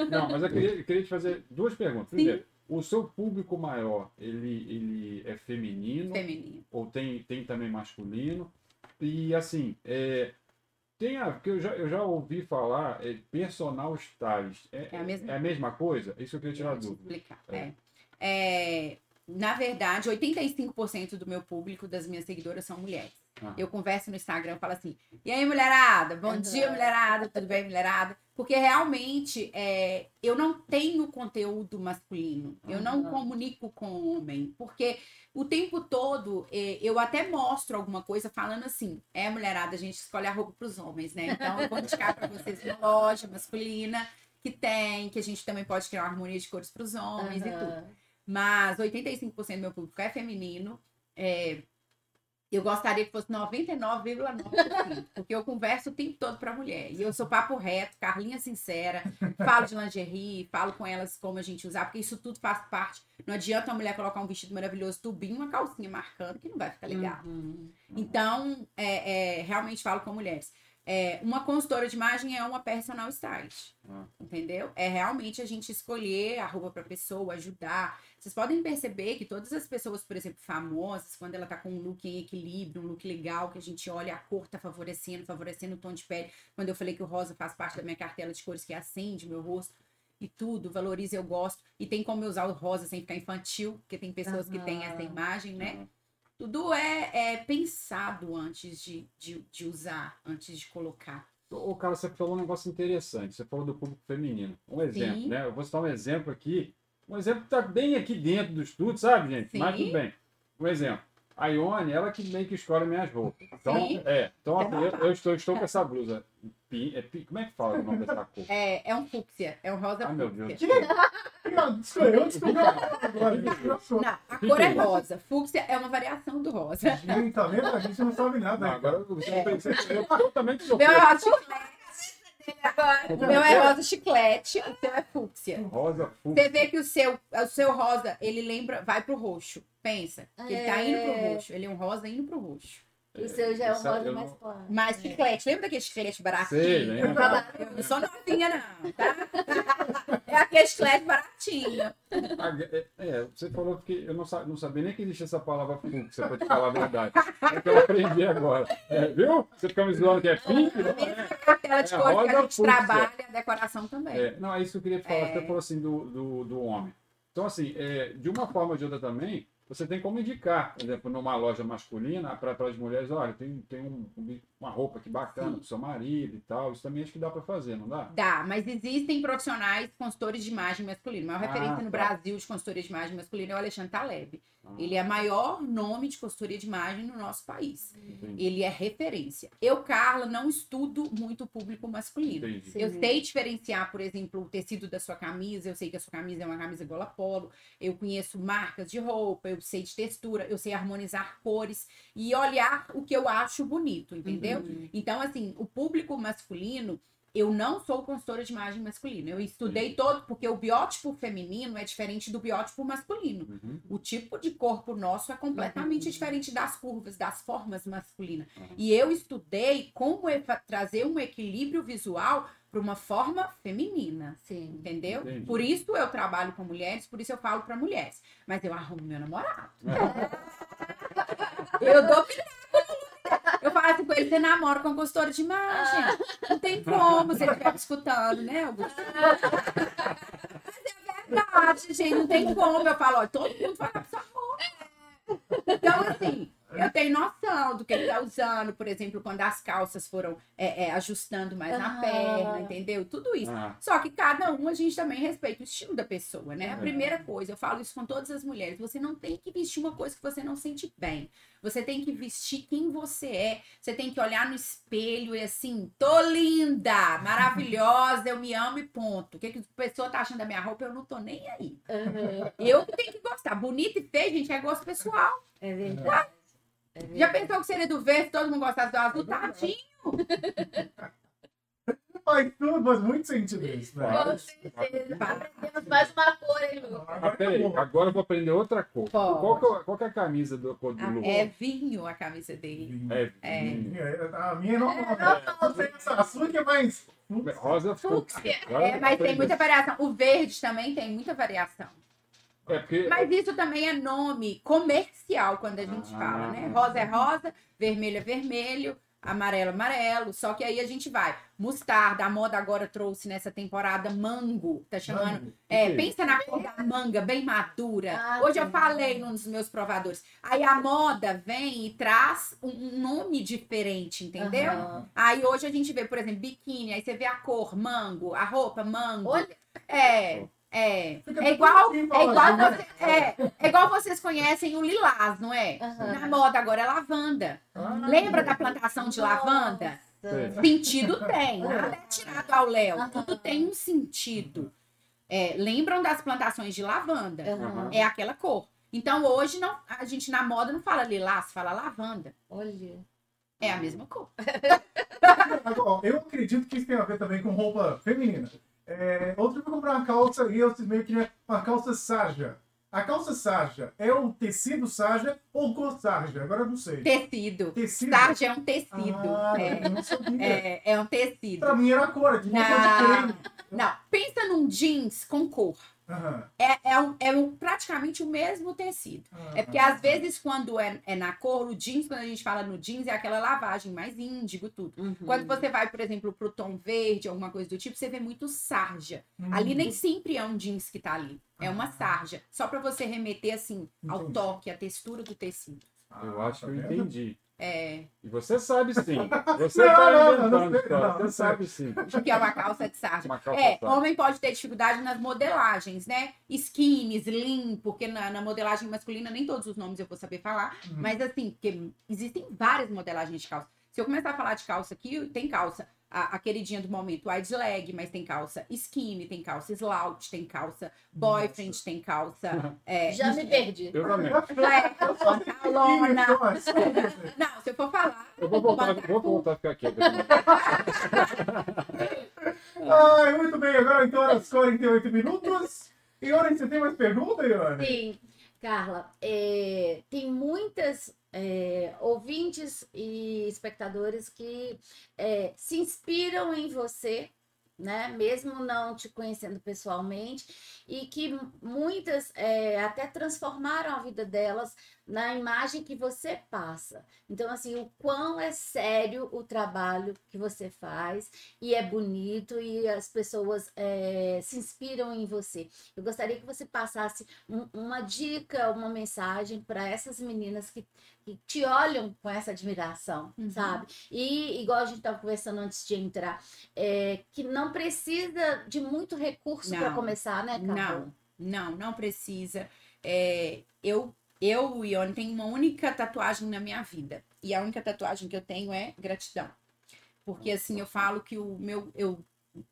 Não, mas eu queria, eu queria te fazer duas perguntas. Sim. Primeiro, o seu público maior, ele, ele é feminino? Feminino. ou tem, tem também masculino. E assim, é, tem a, porque eu já, eu já ouvi falar, é, personal stylist. É, É a mesma é a mesma coisa? Isso eu queria tirar te dúvida. explicar. É. É. É, na verdade, 85% do meu público, das minhas seguidoras, são mulheres. Ah. Eu converso no Instagram, eu falo assim: e aí, mulherada? Bom Uhum. dia, mulherada, tudo bem, mulherada? Porque realmente é, eu não tenho conteúdo masculino, eu não Uhum. comunico com homem, porque o tempo todo é, eu até mostro alguma coisa falando assim: é, mulherada, a gente escolhe a roupa para os homens, né? Então eu vou indicar para vocês uma loja masculina que tem, que a gente também pode criar uma harmonia de cores para os homens e tudo. Mas 85% do meu público é feminino. É, eu gostaria que fosse 99,9%, porque eu converso o tempo todo para mulher. E eu sou papo reto, Carlinha sincera, falo de lingerie, falo com elas como a gente usar, porque isso tudo faz parte. Não adianta uma mulher colocar um vestido maravilhoso, tubinho, uma calcinha marcando, que não vai ficar legal. Uhum. Então, é, é, realmente falo com mulheres. É, uma consultora de imagem é uma personal stylist. Ah. Entendeu? É realmente a gente escolher a roupa para a pessoa, ajudar. Vocês podem perceber que todas as pessoas, por exemplo, famosas, quando ela tá com um look em equilíbrio, um look legal, que a gente olha, a cor tá favorecendo, favorecendo o tom de pele. Quando eu falei que o rosa faz parte da minha cartela de cores que acende meu rosto e tudo, valoriza, eu gosto. E tem como eu usar o rosa sem ficar infantil, porque tem pessoas que têm essa imagem, né? Tudo é, é pensado antes de, de, de usar, antes de colocar. Ô, cara, você falou um negócio interessante. Você falou do público feminino. Um exemplo, Sim. né? Eu vou citar um exemplo aqui. Um exemplo que tá bem aqui dentro do estúdio, sabe, gente? Sim. Mas tudo bem. Um exemplo. A Ione, ela que meio que escolhe minhas roupas. Então, Sim. é. Então, eu, eu estou, estou com essa blusa. É como é que fala o nome dessa cor? É, é um fúcsia, é um rosa Ai, meu fúcsia. Deus. Eu descobri agora. Não, a cor é rosa. Fúcsia é uma variação do rosa. Gente, tá vendo? A gente não sabe nada. Não, agora você, você, eu totalmente O meu é rosa chiclete. O meu é rosa chiclete, o seu é fúcsia. Rosa Você fúcsia. vê que o seu, o seu rosa, ele lembra, vai pro roxo. Pensa. que Ele tá indo pro É. roxo. Ele é um rosa indo pro roxo. O seu já é um eu mais não- claro. Mas chiclete, lembra daquele chiclete baratinho? Sei, lembro. Eu não sou novinha, não, tá? É aquele chiclete baratinho. A- é, é, você falou que eu não, sa- não sabia nem que existia essa palavra fluxo, pra te falar a verdade. É que eu aprendi agora. É, viu? Você fica me zoando que é pink? é? Aquela de É, cor que a rosa gente fúcsia. trabalha, a decoração também. É, não, é isso que eu queria te falar. É. Você falou assim do, do, do homem. Então, assim, é, de uma forma ou de outra também, você tem como indicar, por exemplo, numa loja masculina, para as mulheres, olha, tem, tem um- um- uma roupa que bacana pro seu marido e tal. Isso também acho que dá para fazer, não dá? Dá, mas existem profissionais consultores de imagem masculina. A maior Ah, referência no tá. Brasil de consultoria de imagem masculina é o Alexandre Taleb. Ah, Ele é o maior nome de consultoria de imagem no nosso país. entendi. Ele é referência. Eu, Carla, não estudo muito o público masculino. Entendi. Sim. Eu sei diferenciar, por exemplo, o tecido da sua camisa. Eu sei que a sua camisa é uma camisa gola polo. Eu conheço marcas de roupa. Eu sei de textura. Eu sei harmonizar cores e olhar o que eu acho bonito, entendeu? Uhum. Então, assim, o público masculino, eu não sou consultora de imagem masculina. Eu estudei todo, porque o biótipo feminino é diferente do biótipo masculino. Uhum. O tipo de corpo nosso é completamente Uhum. diferente das curvas, das formas masculinas. Uhum. E eu estudei como é trazer um equilíbrio visual para uma forma feminina. Sim. Entendeu? Entendi. Por isso eu trabalho com mulheres, por isso eu falo para mulheres. Mas eu arrumo meu namorado. Eu dou Eu falo assim com ele, você namora com consultora de imagem. Não tem como, se ele estiver escutando, né? Mas é verdade, gente, não tem como. Eu falo, ó, todo mundo lá pra sua roupa. Então, assim, eu tenho noção do que ele tá usando, por exemplo, quando as calças foram é, é, ajustando mais na Ah. perna, entendeu? Tudo isso. Ah, Só que cada um a gente também respeita o estilo da pessoa, né? A É. primeira coisa, eu falo isso com todas as mulheres, você não tem que vestir uma coisa que você não sente bem. Você tem que vestir quem você é. Você tem que olhar no espelho e assim, tô linda, maravilhosa, eu me amo e ponto. O que, que a pessoa tá achando da minha roupa, eu não tô nem aí. Uhum. Eu que tenho que gostar. Bonita e feia, gente, é gosto pessoal. É verdade. É Já pensou que seria do verde, todo mundo gostasse do azul? Tadinho. Faz tudo, faz muito sentido isso, né? Com certeza. Aprendemos mais uma cor, hein, Lu? ah, peraí, agora eu vou aprender outra cor. Pode. Qual que, é, qual que é a camisa do cor do Lu? É vinho a camisa dele. É, É. hum, A minha não. Não sei essa- A sua que é mais. rosa fúcsia. É, mas tem muita variação. O verde também tem muita variação. É porque Mas isso também é nome comercial quando a gente Ah. fala, né? Rosa é rosa, vermelho é vermelho, amarelo é amarelo. Só que aí a gente vai. Mostarda, a moda agora trouxe nessa temporada mango, tá chamando. Mango. É, Que? pensa na cor da manga, bem madura. Ah, Hoje eu falei num dos meus provadores. Aí a moda vem e traz um nome diferente, entendeu? Aham. Aí hoje a gente vê, por exemplo, biquíni, aí você vê a cor, mango, a roupa, mango. Olha. É, é. Fica É igual, assim, é igual, falando, você- é, é igual vocês conhecem o lilás, não é? Aham. Na moda agora é lavanda. Ah, Lembra da plantação de lavanda? Nossa. Sentido tem, nada é tirado ao léu, Aham. tudo tem um sentido. É, lembram das plantações de lavanda? É aquela cor. Então hoje não, a gente na moda não fala lilás, fala lavanda. Olha. É a mesma cor. Eu acredito que isso tem a ver também com roupa feminina. É, outro dia eu fui comprar uma calça e eu meio que queria uma calça sarja. A calça sarja é o tecido sarja ou cor sarja? Agora eu não sei. Tecido. Tecido? Sarja é um tecido. Ah, é, eu não sabia. é, é um tecido. Pra mim era a cor, Não, não, pensa num jeans com cor. Aham. É, é, um- é um- praticamente o mesmo tecido. É porque às vezes, quando é, é na cor, o jeans, quando a gente fala no jeans, é aquela lavagem mais índigo, tudo. Uhum. Quando você vai, por exemplo, pro tom verde, alguma coisa do tipo, você vê muito sarja. Ali nem sempre é um jeans que tá ali. É uma sarja. Só pra você remeter, assim, ao Entendi. toque, à textura do tecido. eu acho que eu Tá entendi. É, E você sabe sim. Você Não, tá não, não, inventando não história. não, não Você sabe sim. o que é uma calça de sarja. Uma calça É, sarja. homem pode ter dificuldade nas modelagens, né? Skinny, slim, porque na, na modelagem masculina nem todos os nomes eu vou saber falar. Uhum. Mas assim, porque existem várias modelagens de calça. Se eu começar a falar de calça aqui, tem calça, a, a queridinha do momento, wide leg, mas tem calça skinny, tem calça slouch, tem calça boyfriend, tem calça. É, Já me perdi. Eu também. pantalona. Nossa. Não, se eu for falar. Eu vou voltar, vou voltar a ficar aqui. Ai, muito bem, agora então horas 48 minutos. E hora você tem mais pergunta, Ione? Sim, Carla, é, tem muitas é, ouvintes e espectadores que é, se inspiram em você né? Mesmo não te conhecendo pessoalmente, e que muitas é, até transformaram a vida delas na imagem que você passa. Então, assim, o quão é sério o trabalho que você faz e é bonito e as pessoas é, se inspiram em você. Eu gostaria que você passasse um, uma dica, uma mensagem para essas meninas que, que, te olham com essa admiração, uhum. sabe? E, igual a gente estava conversando antes de entrar, é, que não precisa de muito recurso para começar, né, Carol? Não, não, não precisa. É, eu eu, Ione, tenho uma única tatuagem na minha vida. E a única tatuagem que eu tenho é gratidão. Porque assim, eu falo que o meu. Eu,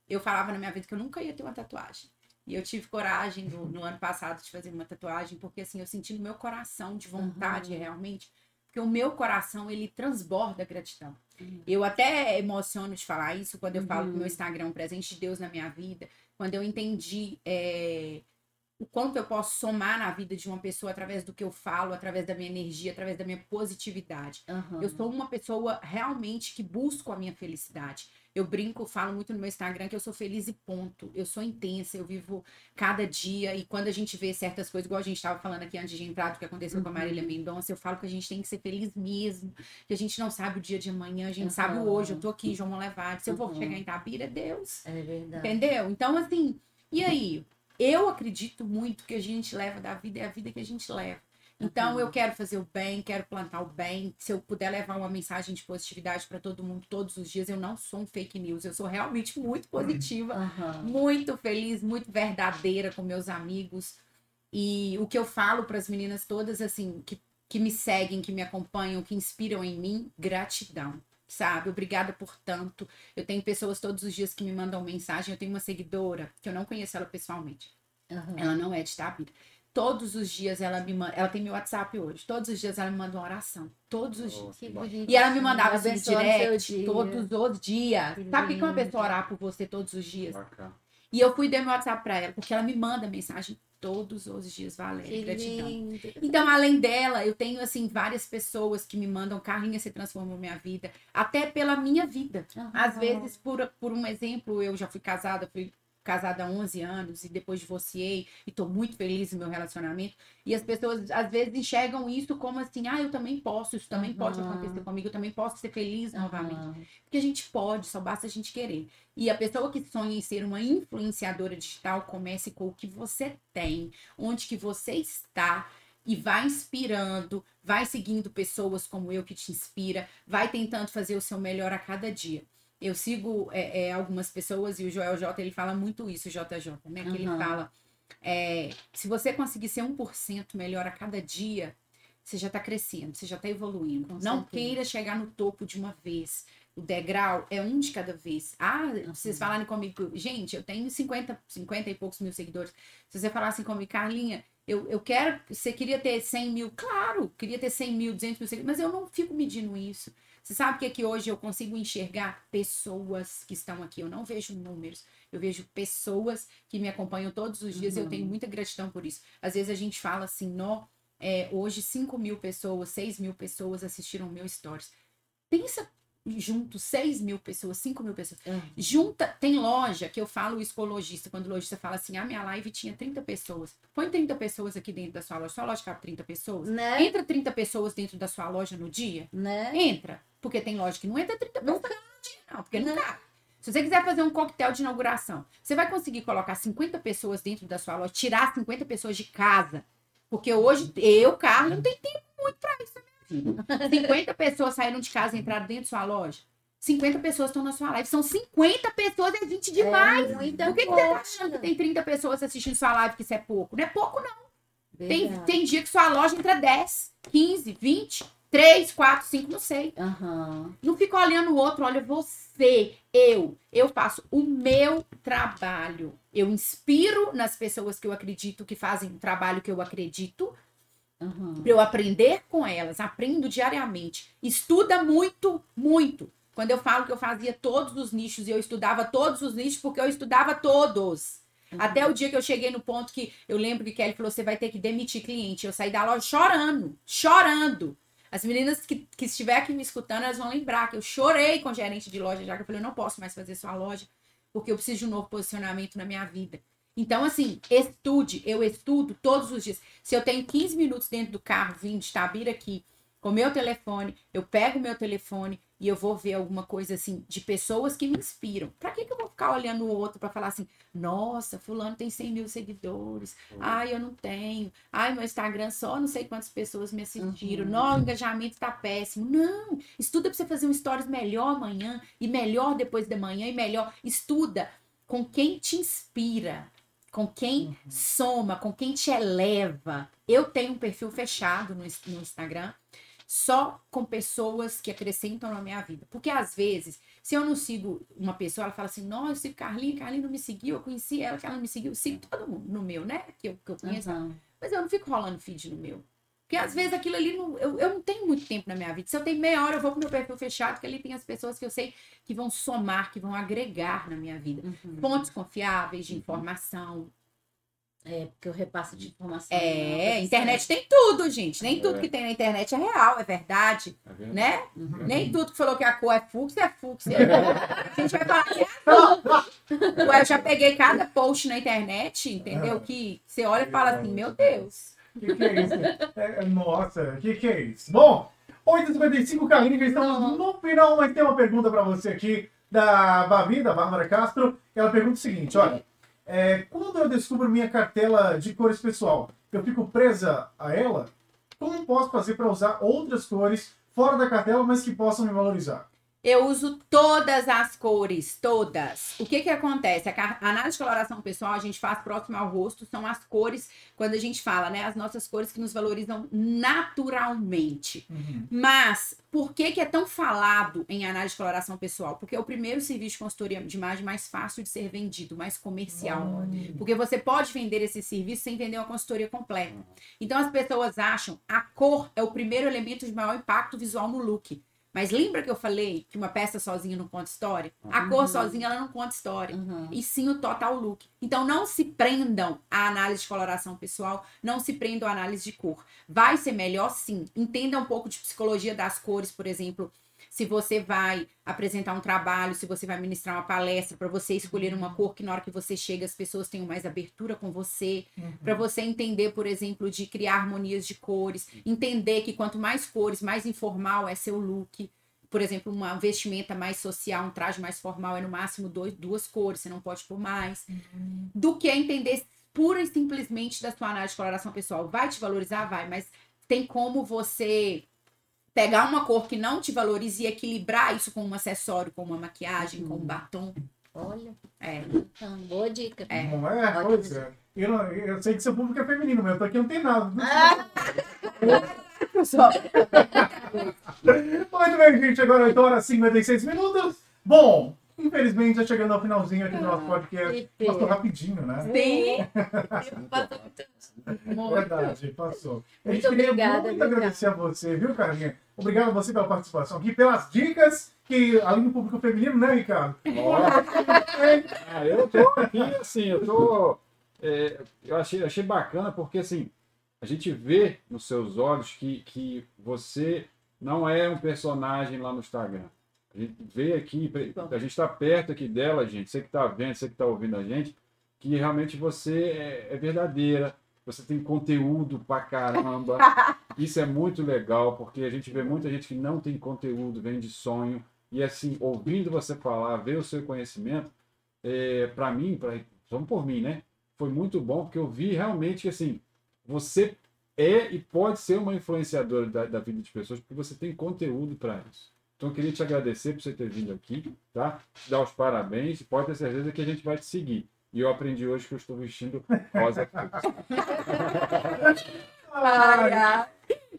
eu falava na minha vida que eu nunca ia ter uma tatuagem. E eu tive coragem no, no ano passado de fazer uma tatuagem, porque assim, eu senti no meu coração de vontade uhum. realmente. Porque o meu coração, ele transborda gratidão. Uhum. Eu até emociono de falar isso quando eu falo que o meu uhum. Instagram é um presente de Deus na minha vida. Quando eu entendi. É o quanto eu posso somar na vida de uma pessoa através do que eu falo, através da minha energia, através da minha positividade. Uhum. Eu sou uma pessoa realmente que busco a minha felicidade. Eu brinco, falo muito no meu Instagram que eu sou feliz e ponto. Eu sou intensa, eu vivo cada dia. E quando a gente vê certas coisas, igual a gente estava falando aqui antes de entrar, do que aconteceu uhum. com a Marília uhum. Mendonça, eu falo que a gente tem que ser feliz mesmo. Que a gente não sabe o dia de amanhã, a gente uhum. sabe o hoje. Eu tô aqui, João Molevade. Se eu vou chegar em Itabira, é Deus. É verdade. Entendeu? Então, assim, e aí? Eu acredito muito que a gente leva da vida é a vida que a gente leva. Então, uhum. eu quero fazer o bem, quero plantar o bem. Se eu puder levar uma mensagem de positividade para todo mundo todos os dias, eu não sou um fake news. Eu sou realmente muito positiva, uhum. muito feliz, muito verdadeira com meus amigos. E o que eu falo para as meninas todas, assim, que, que me seguem, que me acompanham, que inspiram em mim, gratidão sabe? Obrigada por tanto. Eu tenho pessoas todos os dias que me mandam mensagem. Eu tenho uma seguidora, que eu não conheço ela pessoalmente. Uhum. Ela não é de Tabira. Todos os dias ela me manda. Ela tem meu WhatsApp hoje. Todos os dias ela me manda uma oração. Todos os oh, dias. E ela me mandava assim, direct todos os dias. Que Sabe o que é uma pessoa orar por você todos os dias? Bacana. E eu fui dar meu WhatsApp pra ela, porque ela me manda mensagem todos os dias, Valéria. Gratidão. Lindo. Então, além dela, eu tenho, assim, várias pessoas que me mandam, Carlinha, você transformou minha vida. Até pela minha vida. Uhum. Às vezes, por, por um exemplo, eu já fui casada, fui casada há 11 anos e depois divorciei e tô muito feliz no meu relacionamento. E as pessoas às vezes enxergam isso como assim: "Ah, eu também posso, isso também uhum. pode acontecer comigo, eu também posso ser feliz uhum. novamente". Porque a gente pode, só basta a gente querer. E a pessoa que sonha em ser uma influenciadora digital, comece com o que você tem, onde que você está e vai inspirando, vai seguindo pessoas como eu que te inspira, vai tentando fazer o seu melhor a cada dia. Eu sigo é, é, algumas pessoas e o Joel J, ele fala muito isso, JJ, né? Que uhum. ele fala, é, se você conseguir ser 1% melhor a cada dia, você já está crescendo, você já está evoluindo. Com Não certeza. queira chegar no topo de uma vez. O degrau é um de cada vez. Ah, uhum. vocês falarem comigo, gente, eu tenho 50, 50 e poucos mil seguidores. Se você falassem comigo, Carlinha, eu, eu quero, você queria ter 100 mil, claro, queria ter 100 mil, 200 mil seguidores, mas eu não fico medindo isso. Você sabe que aqui hoje eu consigo enxergar pessoas que estão aqui. Eu não vejo números, eu vejo pessoas que me acompanham todos os dias uhum. e eu tenho uhum. muita gratidão por isso. Às vezes a gente fala assim, nó, é, hoje 5 mil pessoas, 6 mil pessoas assistiram meu stories. Pensa junto 6 mil pessoas, 5 mil pessoas. Uhum. Junta, tem loja que eu falo isso com o lojista, quando o lojista fala assim, a minha live tinha 30 pessoas. Põe 30 pessoas aqui dentro da sua loja. Sua loja cabe 30 pessoas? Né? Entra 30 pessoas dentro da sua loja no dia? Né? Entra. Porque tem loja que não entra 30 pessoas no dia, não, porque não, não cabe. Se você quiser fazer um coquetel de inauguração, você vai conseguir colocar 50 pessoas dentro da sua loja, tirar 50 pessoas de casa. Porque hoje, eu, Carlos, não tem tempo muito pra isso na minha vida. 50 pessoas saíram de casa e entraram dentro da sua loja. 50 pessoas estão na sua live. São 50 pessoas, é gente demais. É Por que, que você tá achando que tem 30 pessoas assistindo sua live que isso é pouco? Não é pouco, não. Tem, tem dia que sua loja entra 10, 15, 20. Três, quatro, cinco, não sei. Uhum. Não fica olhando o outro, olha você, eu. Eu faço o meu trabalho. Eu inspiro nas pessoas que eu acredito que fazem o trabalho que eu acredito. Uhum. Para eu aprender com elas. Aprendo diariamente. Estuda muito, muito. Quando eu falo que eu fazia todos os nichos e eu estudava todos os nichos, porque eu estudava todos. Uhum. Até o dia que eu cheguei no ponto que eu lembro que Kelly falou: você vai ter que demitir cliente. Eu saí da loja chorando, chorando. As meninas que, que estiver aqui me escutando, elas vão lembrar que eu chorei com o gerente de loja já, que eu falei, eu não posso mais fazer sua loja. porque eu preciso de um novo posicionamento na minha vida. Então, assim, estude. Eu estudo todos os dias. Se eu tenho 15 minutos dentro do carro, vindo de Tabira aqui, com meu telefone, eu pego meu telefone e eu vou ver alguma coisa assim de pessoas que me inspiram. Pra que, que eu vou ficar olhando o outro para falar assim, nossa, fulano tem 100 mil seguidores, ai, eu não tenho, ai, meu Instagram só não sei quantas pessoas me assistiram, Uhum. não, o engajamento tá péssimo. Não, estuda pra você fazer um stories melhor amanhã e melhor depois de manhã e melhor. Estuda com quem te inspira, com quem soma, com quem te eleva. Eu tenho um perfil fechado no, no Instagram só com pessoas que acrescentam na minha vida. Porque às vezes, se eu não sigo uma pessoa, ela fala assim: Nossa, eu sigo Carlinha, Carlinha não me seguiu, eu conheci ela, que ela não me seguiu. Eu sigo todo mundo no meu, né? Que eu, que eu conheço. Aham. Mas eu não fico rolando feed no meu. Porque às vezes aquilo ali, não, eu, eu não tenho muito tempo na minha vida. Se eu tenho meia hora, eu vou pro meu perfil fechado, que ali tem as pessoas que eu sei que vão somar, que vão agregar na minha vida. Uhum. Fontes confiáveis de informação. É, porque o repasse de informação. É, internet tem tudo, gente. Nem É. tudo que tem na internet é real, é verdade, É verdade. né? Uhum. Nem tudo que falou que a cor é fúcsia é fúcsia. A gente vai falar que é cor. Ué, eu já peguei cada post na internet, entendeu? Que você olha e fala assim, meu Deus. Que que é isso? É, nossa, que que é isso? Bom, 8h55, Carlinhos, estamos no final, mas tem uma pergunta para você aqui da Babi, da Bárbara Castro. Ela pergunta o seguinte, olha, é, quando eu descubro minha cartela de cores pessoal, eu fico presa a ela? Como posso fazer para usar outras cores fora da cartela, mas que possam me valorizar? Eu uso todas as cores, todas. O que que acontece? A análise de coloração pessoal a gente faz próximo ao rosto, são as cores, quando a gente fala, né? As nossas cores que nos valorizam naturalmente. Mas, por que que é tão falado em análise de coloração pessoal? Porque é o primeiro serviço de consultoria de imagem mais fácil de ser vendido, mais comercial. Porque você pode vender esse serviço sem vender uma consultoria completa. Então as pessoas acham a cor é o primeiro elemento de maior impacto visual no look. Mas lembra que eu falei que uma peça sozinha não conta história? A cor sozinha ela não conta história. Uhum. E sim o total look. Então não se prendam à análise de coloração pessoal, não se prendam à análise de cor. Vai ser melhor sim. Entenda um pouco de psicologia das cores, por exemplo. Se você vai apresentar um trabalho, se você vai ministrar uma palestra, para você escolher uma cor que na hora que você chega as pessoas tenham mais abertura com você, para você entender, por exemplo, de criar harmonias de cores, entender que quanto mais cores, mais informal é seu look. Por exemplo, uma vestimenta mais social, um traje mais formal é no máximo dois, duas cores, você não pode pôr mais. Do que entender pura e simplesmente da sua análise de coloração pessoal. Vai te valorizar? Vai, mas tem como você pegar uma cor que não te valorize e equilibrar isso com um acessório, com uma maquiagem, com um batom. Olha, É. então, boa dica. É. Não é? Pois é. Eu, não- eu sei que seu público é feminino, mas eu tô aqui não tem nada. Ah, Muito bem, gente. Agora 8 horas e 56 minutos. Bom, infelizmente já chegando ao finalzinho aqui do nosso podcast. Passou rapidinho, né? Sim. Passou muito- Verdade, passou. A gente Muito queria obrigada, muito viu, agradecer a você, viu, Carlinha? Obrigado a você pela participação aqui, pelas dicas que, além do público feminino, né, Ricardo? Ah, eu tô aqui, assim, eu tô. é, eu achei, achei bacana porque, assim, a gente vê nos seus olhos que, que você não é um personagem lá no Instagram. A gente vê aqui, a gente está perto aqui dela, gente, você que está vendo, você que está ouvindo a gente, que realmente você é, é verdadeira, você tem conteúdo pra caramba. Isso é muito legal, porque a gente vê muita gente que não tem conteúdo, vem de sonho, e assim, ouvindo você falar, ver o seu conhecimento, é, para mim, pra, vamos por mim, né? Foi muito bom, porque eu vi realmente que assim, você é e pode ser uma influenciadora da, da vida de pessoas, porque você tem conteúdo para isso. Então eu queria te agradecer por você ter vindo aqui, tá? Te dar os parabéns, e pode ter certeza que a gente vai te seguir. E eu aprendi hoje que eu estou vestindo rosa. Ai.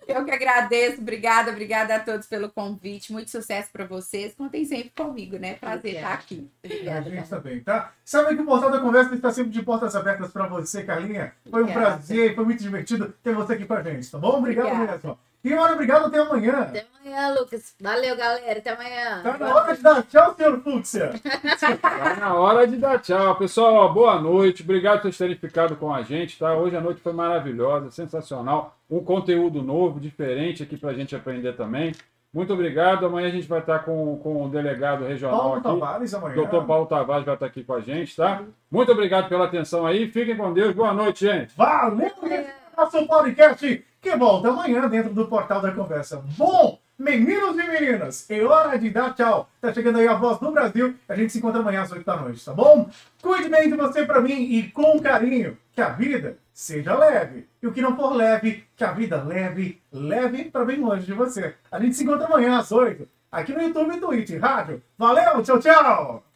Eu que agradeço. Obrigada, obrigada a todos pelo convite. Muito sucesso para vocês. Contem sempre comigo, né? Prazer estar aqui. A Obrigada. gente também, tá? Sabe que o Portal da Conversa está sempre de portas abertas para você, Carlinha. Foi um Obrigada. prazer, foi muito divertido ter você aqui com a gente, tá bom? Obrigado Obrigada. mesmo. E olha, obrigado, até amanhã. Até amanhã, Lucas. Valeu, galera. Até amanhã. Tá na hora de dar tchau, senhor Fúcsia. Tá na hora de dar tchau. Pessoal, boa noite. Obrigado por vocês terem ficado com a gente, tá? Hoje a noite foi maravilhosa, sensacional. Um conteúdo novo, diferente aqui pra gente aprender também. Muito obrigado. Amanhã a gente vai estar com, com o delegado regional Paulo aqui. Tavares amanhã. Doutor Paulo Tavares vai estar aqui com a gente, tá? Muito obrigado pela atenção aí. Fiquem com Deus. Boa noite, gente. Valeu, nosso podcast que volta amanhã dentro do Portal da Conversa. Bom, meninos e meninas, é hora de dar tchau. Tá chegando aí a voz do Brasil. A gente se encontra amanhã às 8 da noite, tá bom? Cuide bem de você pra mim e com carinho. Que a vida seja leve. E o que não for leve, que a vida leve, leve pra bem longe de você. A gente se encontra amanhã às 8. Aqui no YouTube, Twitch, rádio. Valeu, tchau, tchau!